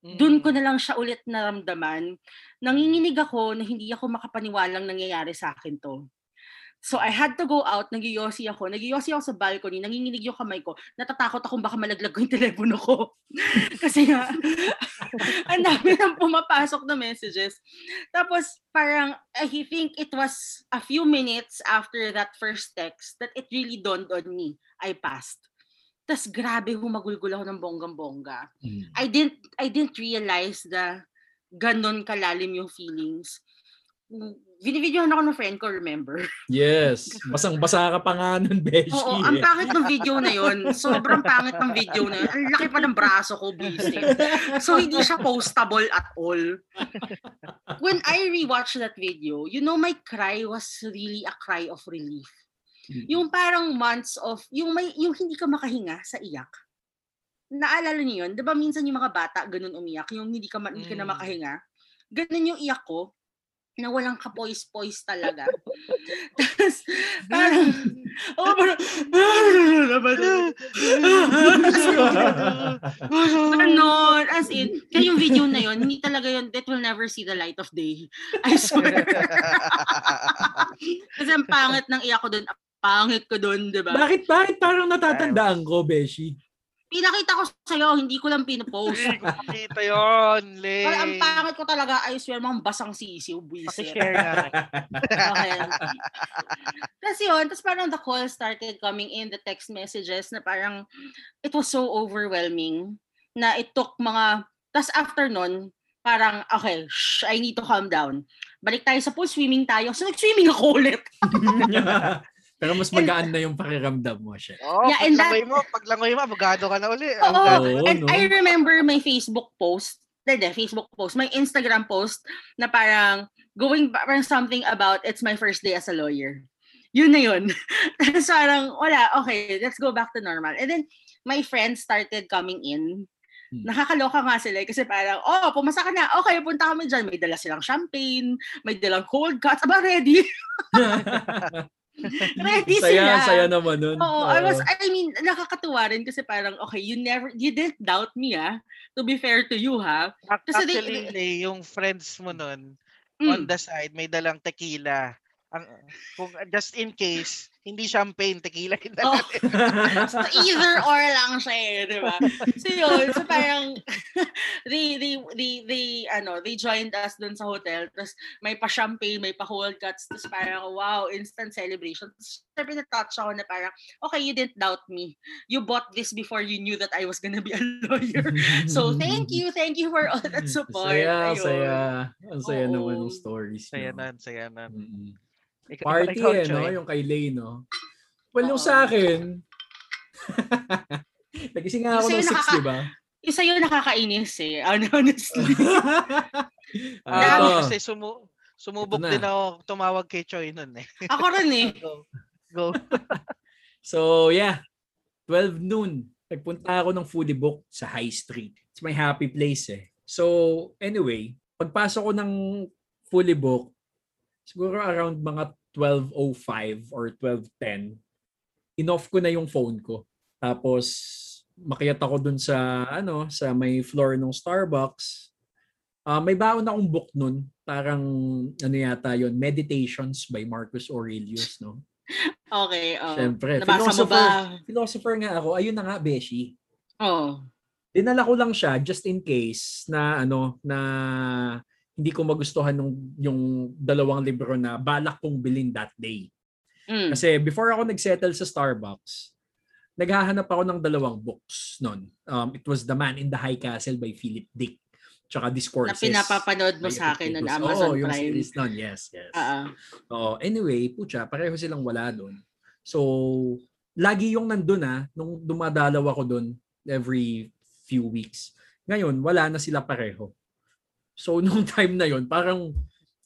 Doon ko Mm. na lang siya ulit naramdaman. Nanginginig ako na hindi ako makapaniwalang nangyayari sa akin to. So I had to go out, nagyoyosi ako. Nagyoyosi ako sa balcony, nanginginig yung kamay ko. Natatakot akong baka malaglag ko yung telepono ko. Kasi nga, ang dami nang pumapasok na messages. Tapos parang, I think it was a few minutes after that first text that it really dawned on me. I passed. Tapos grabe humagulgul ako ng bonggang-bongga. Hmm. I didn't I didn't realize na ganon kalalim yung feelings. Binivideohan ako ng friend ko, remember? Yes. Basang-basa ka pa nga nun, Beshi. Oo, ang pangit ng video na yon. Sobrang pangit ng video na yun. Ang laki pa ng braso ko, busy. So, hindi siya postable at all. When I rewatched that video, you know, my cry was really a cry of relief. Yung parang months of, yung, may, yung hindi ka makahinga sa iyak. Naalala niyo yun? Di ba minsan yung mga bata, ganun umiyak, yung hindi ka, ma- hindi ka na Mm. makahinga. Ganun yung iyak ko, na walang kapois-pois talaga. Tapos, parang, oh, parang, Ganon. As in, kaya yung video na yun, hindi talaga yun, that will never see the light of day. I swear. Kasi ang pangit ng iyak ko doon, pangit ko doon, di ba? bakit, bakit parang natatandaan ko, Beshi? Pinakita ko sa'yo, hindi ko lang pinopost. Kita yun, Lay. Pero ang pangit ko talaga, I swear, mga basang sisiw, buwisit. Paki-share nga. Okay. Tapos yun, tapos parang the call started coming in, the text messages na parang it was so overwhelming na it took mga, tapos after nun, parang, okay, shh, I need to calm down. Balik tayo sa pool, swimming tayo. So nag-swimming ako ulit. Pero mas magaan na yung pakiramdam mo siya. Oh, Yeah, and paglangoy mo, paglangoy mo, abogado ka na uli. Abogado. Oo, and no? I remember my Facebook post, hindi, Facebook post, my Instagram post na parang going parang something about it's my first day as a lawyer. Yun na yun. Tapos parang, wala, okay, let's go back to normal. And then, my friends started coming in. Hmm. Nakakaloka nga sila eh, kasi parang, oh, pumasa ka na. Okay, punta kami dyan. May dala silang champagne, may dalang cold cuts. Aba, ready? ready saya, sila. saya naman nun. Oo, I was. I mean, nakakatuwa rin kasi parang, okay, you never, you didn't doubt me, ah. To be fair to you, ha. Kasi they- Actually, Lay, yung friends mo nun, Mm. on the side, may dalang tequila. Ang, kung, just in case, hindi champagne, tequila yung Oh. dala nila. so either or lang siya eh, di ba? So yun, so parang they, they, they, they, ano, they joined us dun sa hotel. Tapos may pa-champagne, may pa-whole cuts. Tapos parang, wow, instant celebration. Tapos syempre na-touch ako na parang, okay, you didn't doubt me. You bought this before you knew that I was gonna be a lawyer. So thank you, thank you for all that support. Saya, Ayun. saya. Ang saya Oo. naman ng stories. Saya no? nun, saya nun. Mm-mm. Ikaw- Party ikaw, eh, no? Yung kay Lay, no? Well, yung sa akin, nagising nga ako Yung ng sa'yo 6, nakaka- di ba? Yung sa'yo nakakainis eh. Honestly. Ah, Ah, ito. kasi sumu sumubok Ito na. din ako tumawag kay Choi nun eh. Ako rin eh. Go. Go. So, yeah. 12 noon. Nagpunta ako ng foodie book sa High Street. It's my happy place eh. So, anyway, pagpasok ko ng fully book, siguro around mga 12.05 or 12.10, in-off ko na yung phone ko. Tapos, makiyat ako dun sa, ano, sa may floor ng Starbucks. Ah, may baon akong book nun. Parang, ano yata yon Meditations by Marcus Aurelius, no? Okay, oh. Siyempre. Nabasa Philosopher, ba? philosopher nga ako. Ayun na nga, Beshi. Oh. Dinala ko lang siya just in case na ano na hindi ko magustuhan nung yung dalawang libro na balak kong bilhin that day. Mm. Kasi before ako nagsettle sa Starbucks, naghahanap ako ng dalawang books noon. Um, it was The Man in the High Castle by Philip Dick. Tsaka Na Discourses. pinapapanood mo sa akin ng. Amazon yung Prime. series nun. Yes, yes. Oo. Oo. Anyway, putya, pareho silang wala doon. So, lagi yung nandun ah, nung dumadalaw ako doon every few weeks. Ngayon, wala na sila pareho. So, nung time na yon parang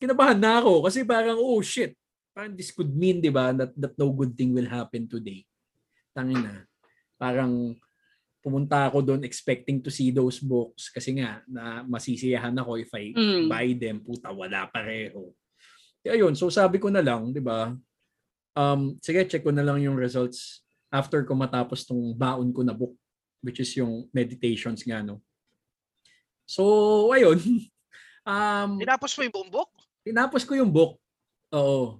kinabahan na ako kasi parang, oh shit, parang this could mean, di ba, that, that no good thing will happen today. Tangin na. Parang pumunta ako doon expecting to see those books kasi nga na masisiyahan ako if I Mm. buy them, puta, wala pareho. Kaya yun, so sabi ko na lang, di ba, um, sige, check ko na lang yung results after ko matapos tong baon ko na book, which is yung meditations nga, no. So, ayun. Um, Tinapos mo yung buong book? tinapos ko yung book. Oo.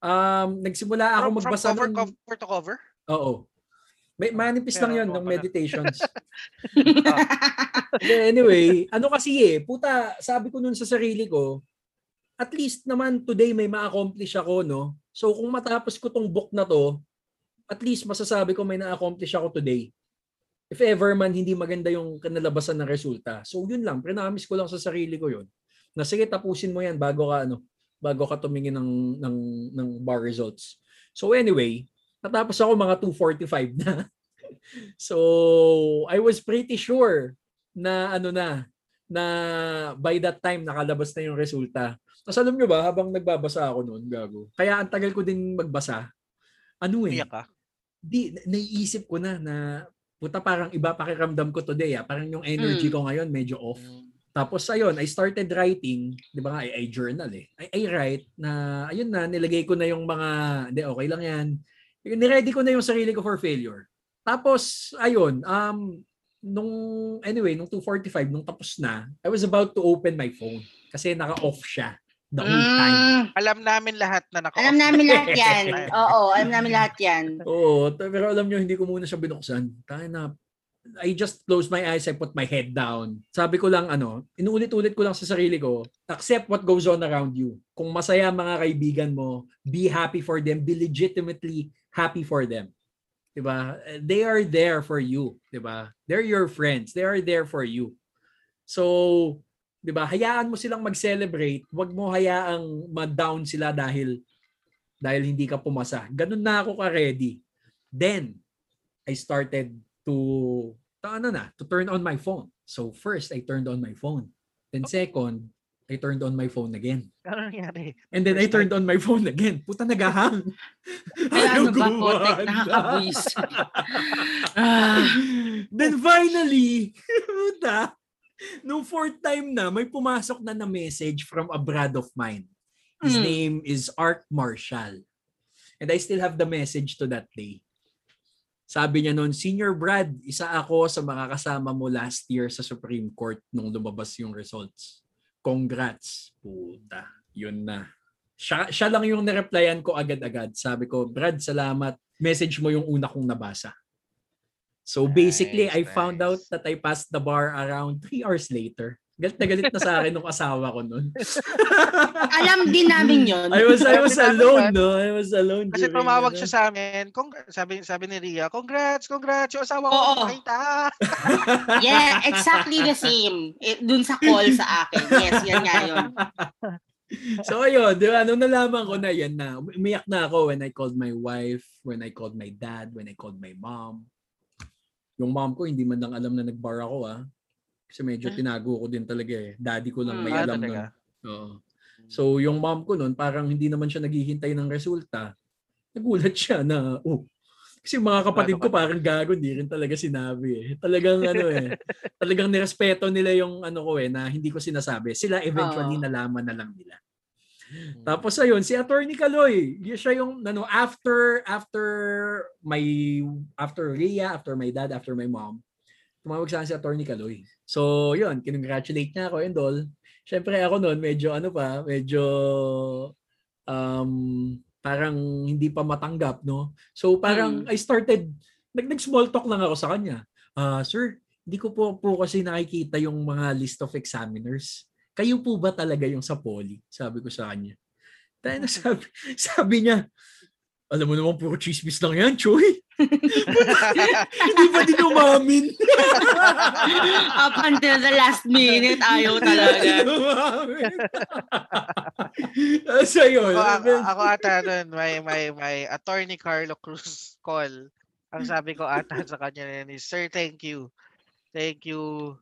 Um, nagsimula ako From, from magbasa cover, nun- cover to cover? Oo. May manipis lang yon ng meditations. Hindi, anyway, ano kasi eh, puta, sabi ko nun sa sarili ko, at least naman today may ma-accomplish ako, no? So kung matapos ko tong book na to, at least masasabi ko may na-accomplish ako today. If ever man hindi maganda yung kanalabasan ng resulta. So yun lang, prinamis ko lang sa sarili ko yun. Na sige, tapusin mo yan bago ka ano, bago ka tumingin ng ng ng bar results. So anyway, natapos ako mga 245 na. so I was pretty sure na ano na na by that time nakalabas na yung resulta. Tapos alam nyo ba, habang nagbabasa ako noon, gago. Kaya ang tagal ko din magbasa. Ano eh, Umiyak ka? di, na- naiisip ko na na puta parang iba pakiramdam ko today ah. Parang yung energy Mm. ko ngayon medyo off. Tapos ayun, I started writing, 'di ba nga I, I journal eh. I, I write na ayun na nilagay ko na yung mga hindi okay lang 'yan. Niready ko na yung sarili ko for failure. Tapos ayun, um nung anyway, nung 2:45 nung tapos na, I was about to open my phone kasi naka-off siya the whole time. Mm. Alam namin lahat na naka Alam namin lahat yan. Oo, alam namin lahat yan. Oo, pero alam nyo, hindi ko muna siya binuksan. Tayo na, I just closed my eyes, I put my head down. Sabi ko lang, ano, inuulit-ulit ko lang sa sarili ko, accept what goes on around you. Kung masaya mga kaibigan mo, be happy for them, be legitimately happy for them. 'Di ba? They are there for you, 'di ba? They're your friends. They are there for you. So, 'di ba? Hayaan mo silang mag-celebrate. Huwag mo hayaang ma-down sila dahil dahil hindi ka pumasa. Ganun na ako ka-ready. Then, I started to, to ano na, to turn on my phone. So first, I turned on my phone. Then second, I turned on my phone again. Ano nangyari? And then I turned on my phone again. Puta nagahang. Ay, ano ba, gumana. Nakakabuwis. Ah. then finally, puta, nung fourth time na, may pumasok na na message from a brad of mine. His Hmm. name is Art Marshall. And I still have the message to that day. Sabi niya noon, Senior Brad, isa ako sa mga kasama mo last year sa Supreme Court nung lumabas yung results. Congrats. Puta, yun na. Siya, siya lang yung nireplyan ko agad-agad. Sabi ko, Brad, salamat. Message mo yung una kong nabasa. So basically, I Nice, found nice. out that I passed the bar around three hours later. Galit na galit na sa akin nung asawa ko noon. Alam din namin yun. I was I was alone, no? I was alone. Kasi tumawag ano. siya sa amin. Kung, sabi, sabi ni Ria, congrats, congrats, yung asawa ko nakita. Yeah, exactly the same. Eh, dun sa call sa akin. Yes, yan nga yun. so ayun, di ba? Nung nalaman ko na yan na, umiyak na ako when I called my wife, when I called my dad, when I called my mom. Yung mom ko, hindi man lang alam na nag-bar ako ah. Kasi medyo Ah. tinago ko din talaga eh. Daddy ko lang Hmm. may Ah, alam nun. talaga? Oo. So yung mom ko nun, parang hindi naman siya naghihintay ng resulta. Nagulat siya na, oh, kasi yung mga kapatid ko ka? parang gago, hindi rin talaga sinabi eh. Talagang ano eh, talagang nirespeto nila yung ano ko eh, na hindi ko sinasabi. Sila eventually Oo. nalaman na lang nila. Mm. Tapos ayun, si Attorney Kaloy, yun siya yung ano after after my after Rhea, after my dad, after my mom. Tumawag sa akin si Attorney Kaloy. So, yun, kinongratulate niya ako and all. Syempre ako noon medyo ano pa, medyo um parang hindi pa matanggap, no? So, parang Mm. I started nag nag-small talk lang ako sa kanya. Ah, sir, hindi ko po po kasi nakikita yung mga list of examiners. Kayo po ba talaga yung sa poly? Sabi ko sa kanya. Tayo na sabi, sabi niya, alam mo naman puro chismis lang yan, Choy. Hindi ba din umamin? Up until the last minute, ayaw talaga. umamin. so yun. ako, ako, ako ata nun, may, may, may attorney Carlo Cruz call. Ang sabi ko ata sa kanya yun is, Sir, thank you. Thank you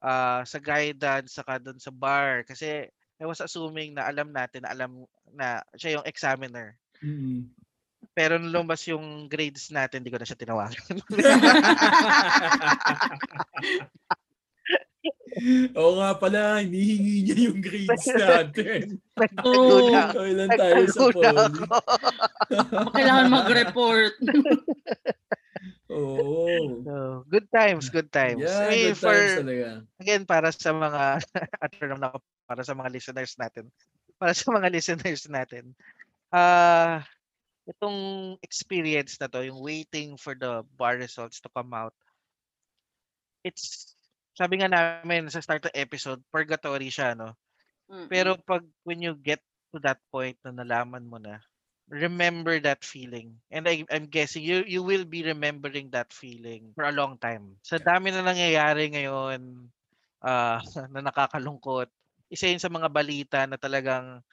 uh, sa guidance, saka dun sa bar. Kasi I was assuming na alam natin, na alam na siya yung examiner. Mm. Pero nung lumabas yung grades natin, hindi ko na siya tinawagan. Oo nga pala, hinihingi niya yung grades natin. Oo. Nagtagula- Kailan tayo sa ako. Kailangan mag-report. Oo. So, good times, good times. Yeah, mean, good for, times talaga. again, para sa mga, at lang ako, para sa mga listeners natin, para sa mga listeners natin, ah, itong experience na to, yung waiting for the bar results to come out, it's, sabi nga namin sa start of episode, purgatory siya, no? Mm-mm. Pero pag, when you get to that point na nalaman mo na, remember that feeling. And I, I'm guessing you you will be remembering that feeling for a long time. Sa dami na nangyayari ngayon ah, na nakakalungkot, isa yun sa mga balita na talagang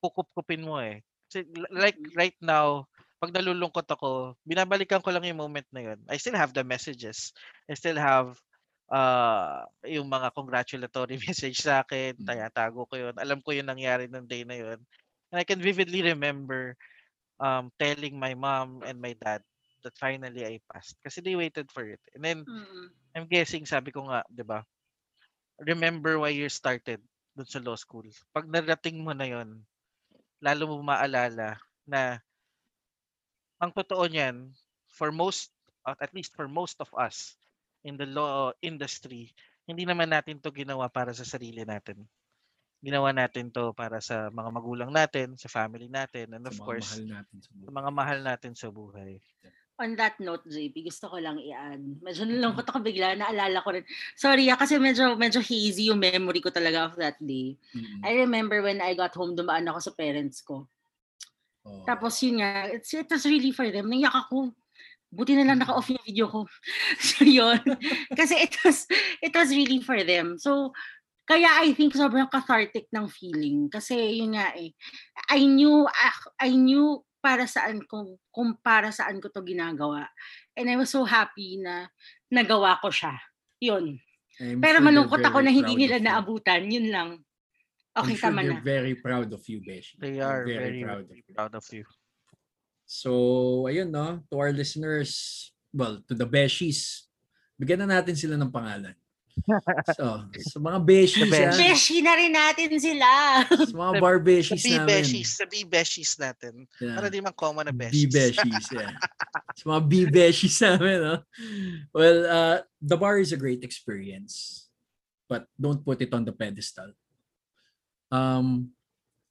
kukup-kupin mo eh. Kasi like right now, pag nalulungkot ako, binabalikan ko lang yung moment na yun. I still have the messages. I still have uh, yung mga congratulatory message sa akin. Mm. Tayatago ko yun. Alam ko yung nangyari ng day na yun. And I can vividly remember um, telling my mom and my dad that finally I passed. Kasi they waited for it. And then, Mm-mm. I'm guessing, sabi ko nga, di ba, remember why you started dun sa law school. Pag narating mo na yon lalo mo maalala na ang totoo niyan, for most, at least for most of us in the law industry, hindi naman natin to ginawa para sa sarili natin. Ginawa natin to para sa mga magulang natin, sa family natin, and Sa of mga course, mahal natin sa sa mga mahal natin sa buhay. On that note, JP, gusto ko lang i-add. Medyo nalungkot ako bigla, naalala ko rin. Sorry ah, kasi medyo, medyo hazy yung memory ko talaga of that day. Mm. I remember when I got home, dumaan ako sa parents ko. Oo. Tapos yun nga, it's, it was really for them. Naiyak ako. Buti na lang naka-off yung video ko. so yun. Kasi it was, it was really for them. So, kaya I think sobrang cathartic ng feeling. Kasi yun nga eh. I knew, ah, I knew para saan ko, kung para saan ko to ginagawa. And I was so happy na nagawa ko siya. Yun. I'm Pero sure malungkot ako na very hindi nila naabutan. Yun lang. Okay, I'm sure tama na. very proud of you, Beshi. They are very, proud of very you. proud of you. So, ayun no, to our listeners, well, to the Beshies, bigyan na natin sila ng pangalan. So, sa mga Beshies, The ah, Beshies. Beshi na rin natin sila. sa mga bar Sa Beshies namin. B-beshies, sa B-beshies natin. Yeah. Para di man common na beshies. B-Beshies, yeah. Sa mga B-Beshies namin, no? Well, uh, the bar is a great experience, but don't put it on the pedestal. Um,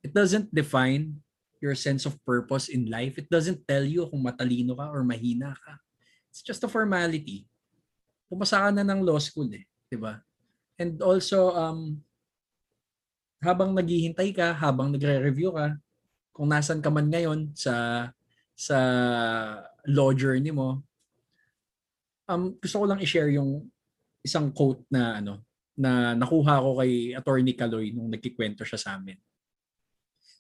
it doesn't define your sense of purpose in life. It doesn't tell you kung matalino ka or mahina ka. It's just a formality. Pumasa ka na ng law school eh, 'di ba? And also um habang naghihintay ka, habang nagre-review ka, kung nasan ka man ngayon sa sa law journey mo, um, gusto ko lang i-share yung isang quote na ano na nakuha ko kay Attorney Kaloy nung nagkikwento siya sa amin.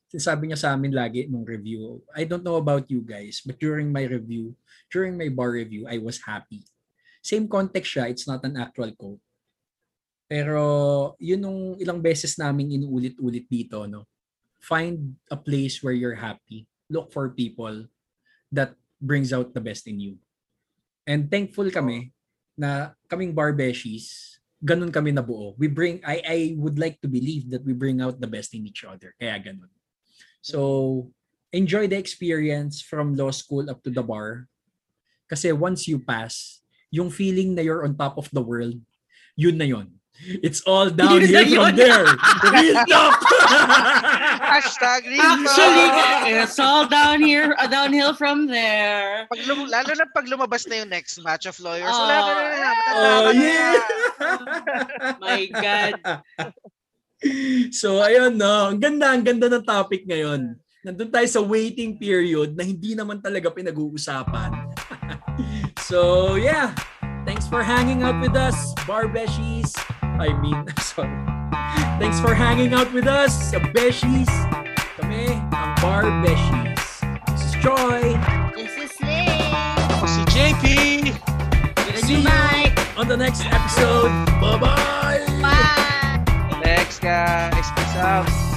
Sinasabi niya sa amin lagi nung review, I don't know about you guys, but during my review, during my bar review, I was happy. same context siya, it's not an actual quote. Pero yun nung ilang beses naming inuulit-ulit dito, no? Find a place where you're happy. Look for people that brings out the best in you. And thankful kami na kaming barbeshies, ganun kami nabuo. We bring, I, I would like to believe that we bring out the best in each other. Kaya ganun. So, enjoy the experience from law school up to the bar. Kasi once you pass, yung feeling na you're on top of the world, yun na yun. It's all downhill from there. Real talk! Hashtag real talk. Actually, it's all down here, uh, downhill from there. Pag lum- lalo na pag lumabas na yung next match of lawyers, wala ka na na. oh, ka na. yeah! My God. So, ayun, no. Ang ganda, ang ganda ng topic ngayon. Nandun tayo sa waiting period na hindi naman talaga pinag-uusapan. so, yeah. Thanks for hanging out with us, Barbeshies. I mean, sorry. Thanks for hanging out with us, sa Beshies. Kami, ang Barbeshies. This is Troy. This is Lay. Ako si JP. New you. mic. On the next episode. Bye-bye! Bye. Thanks guys. Peace out.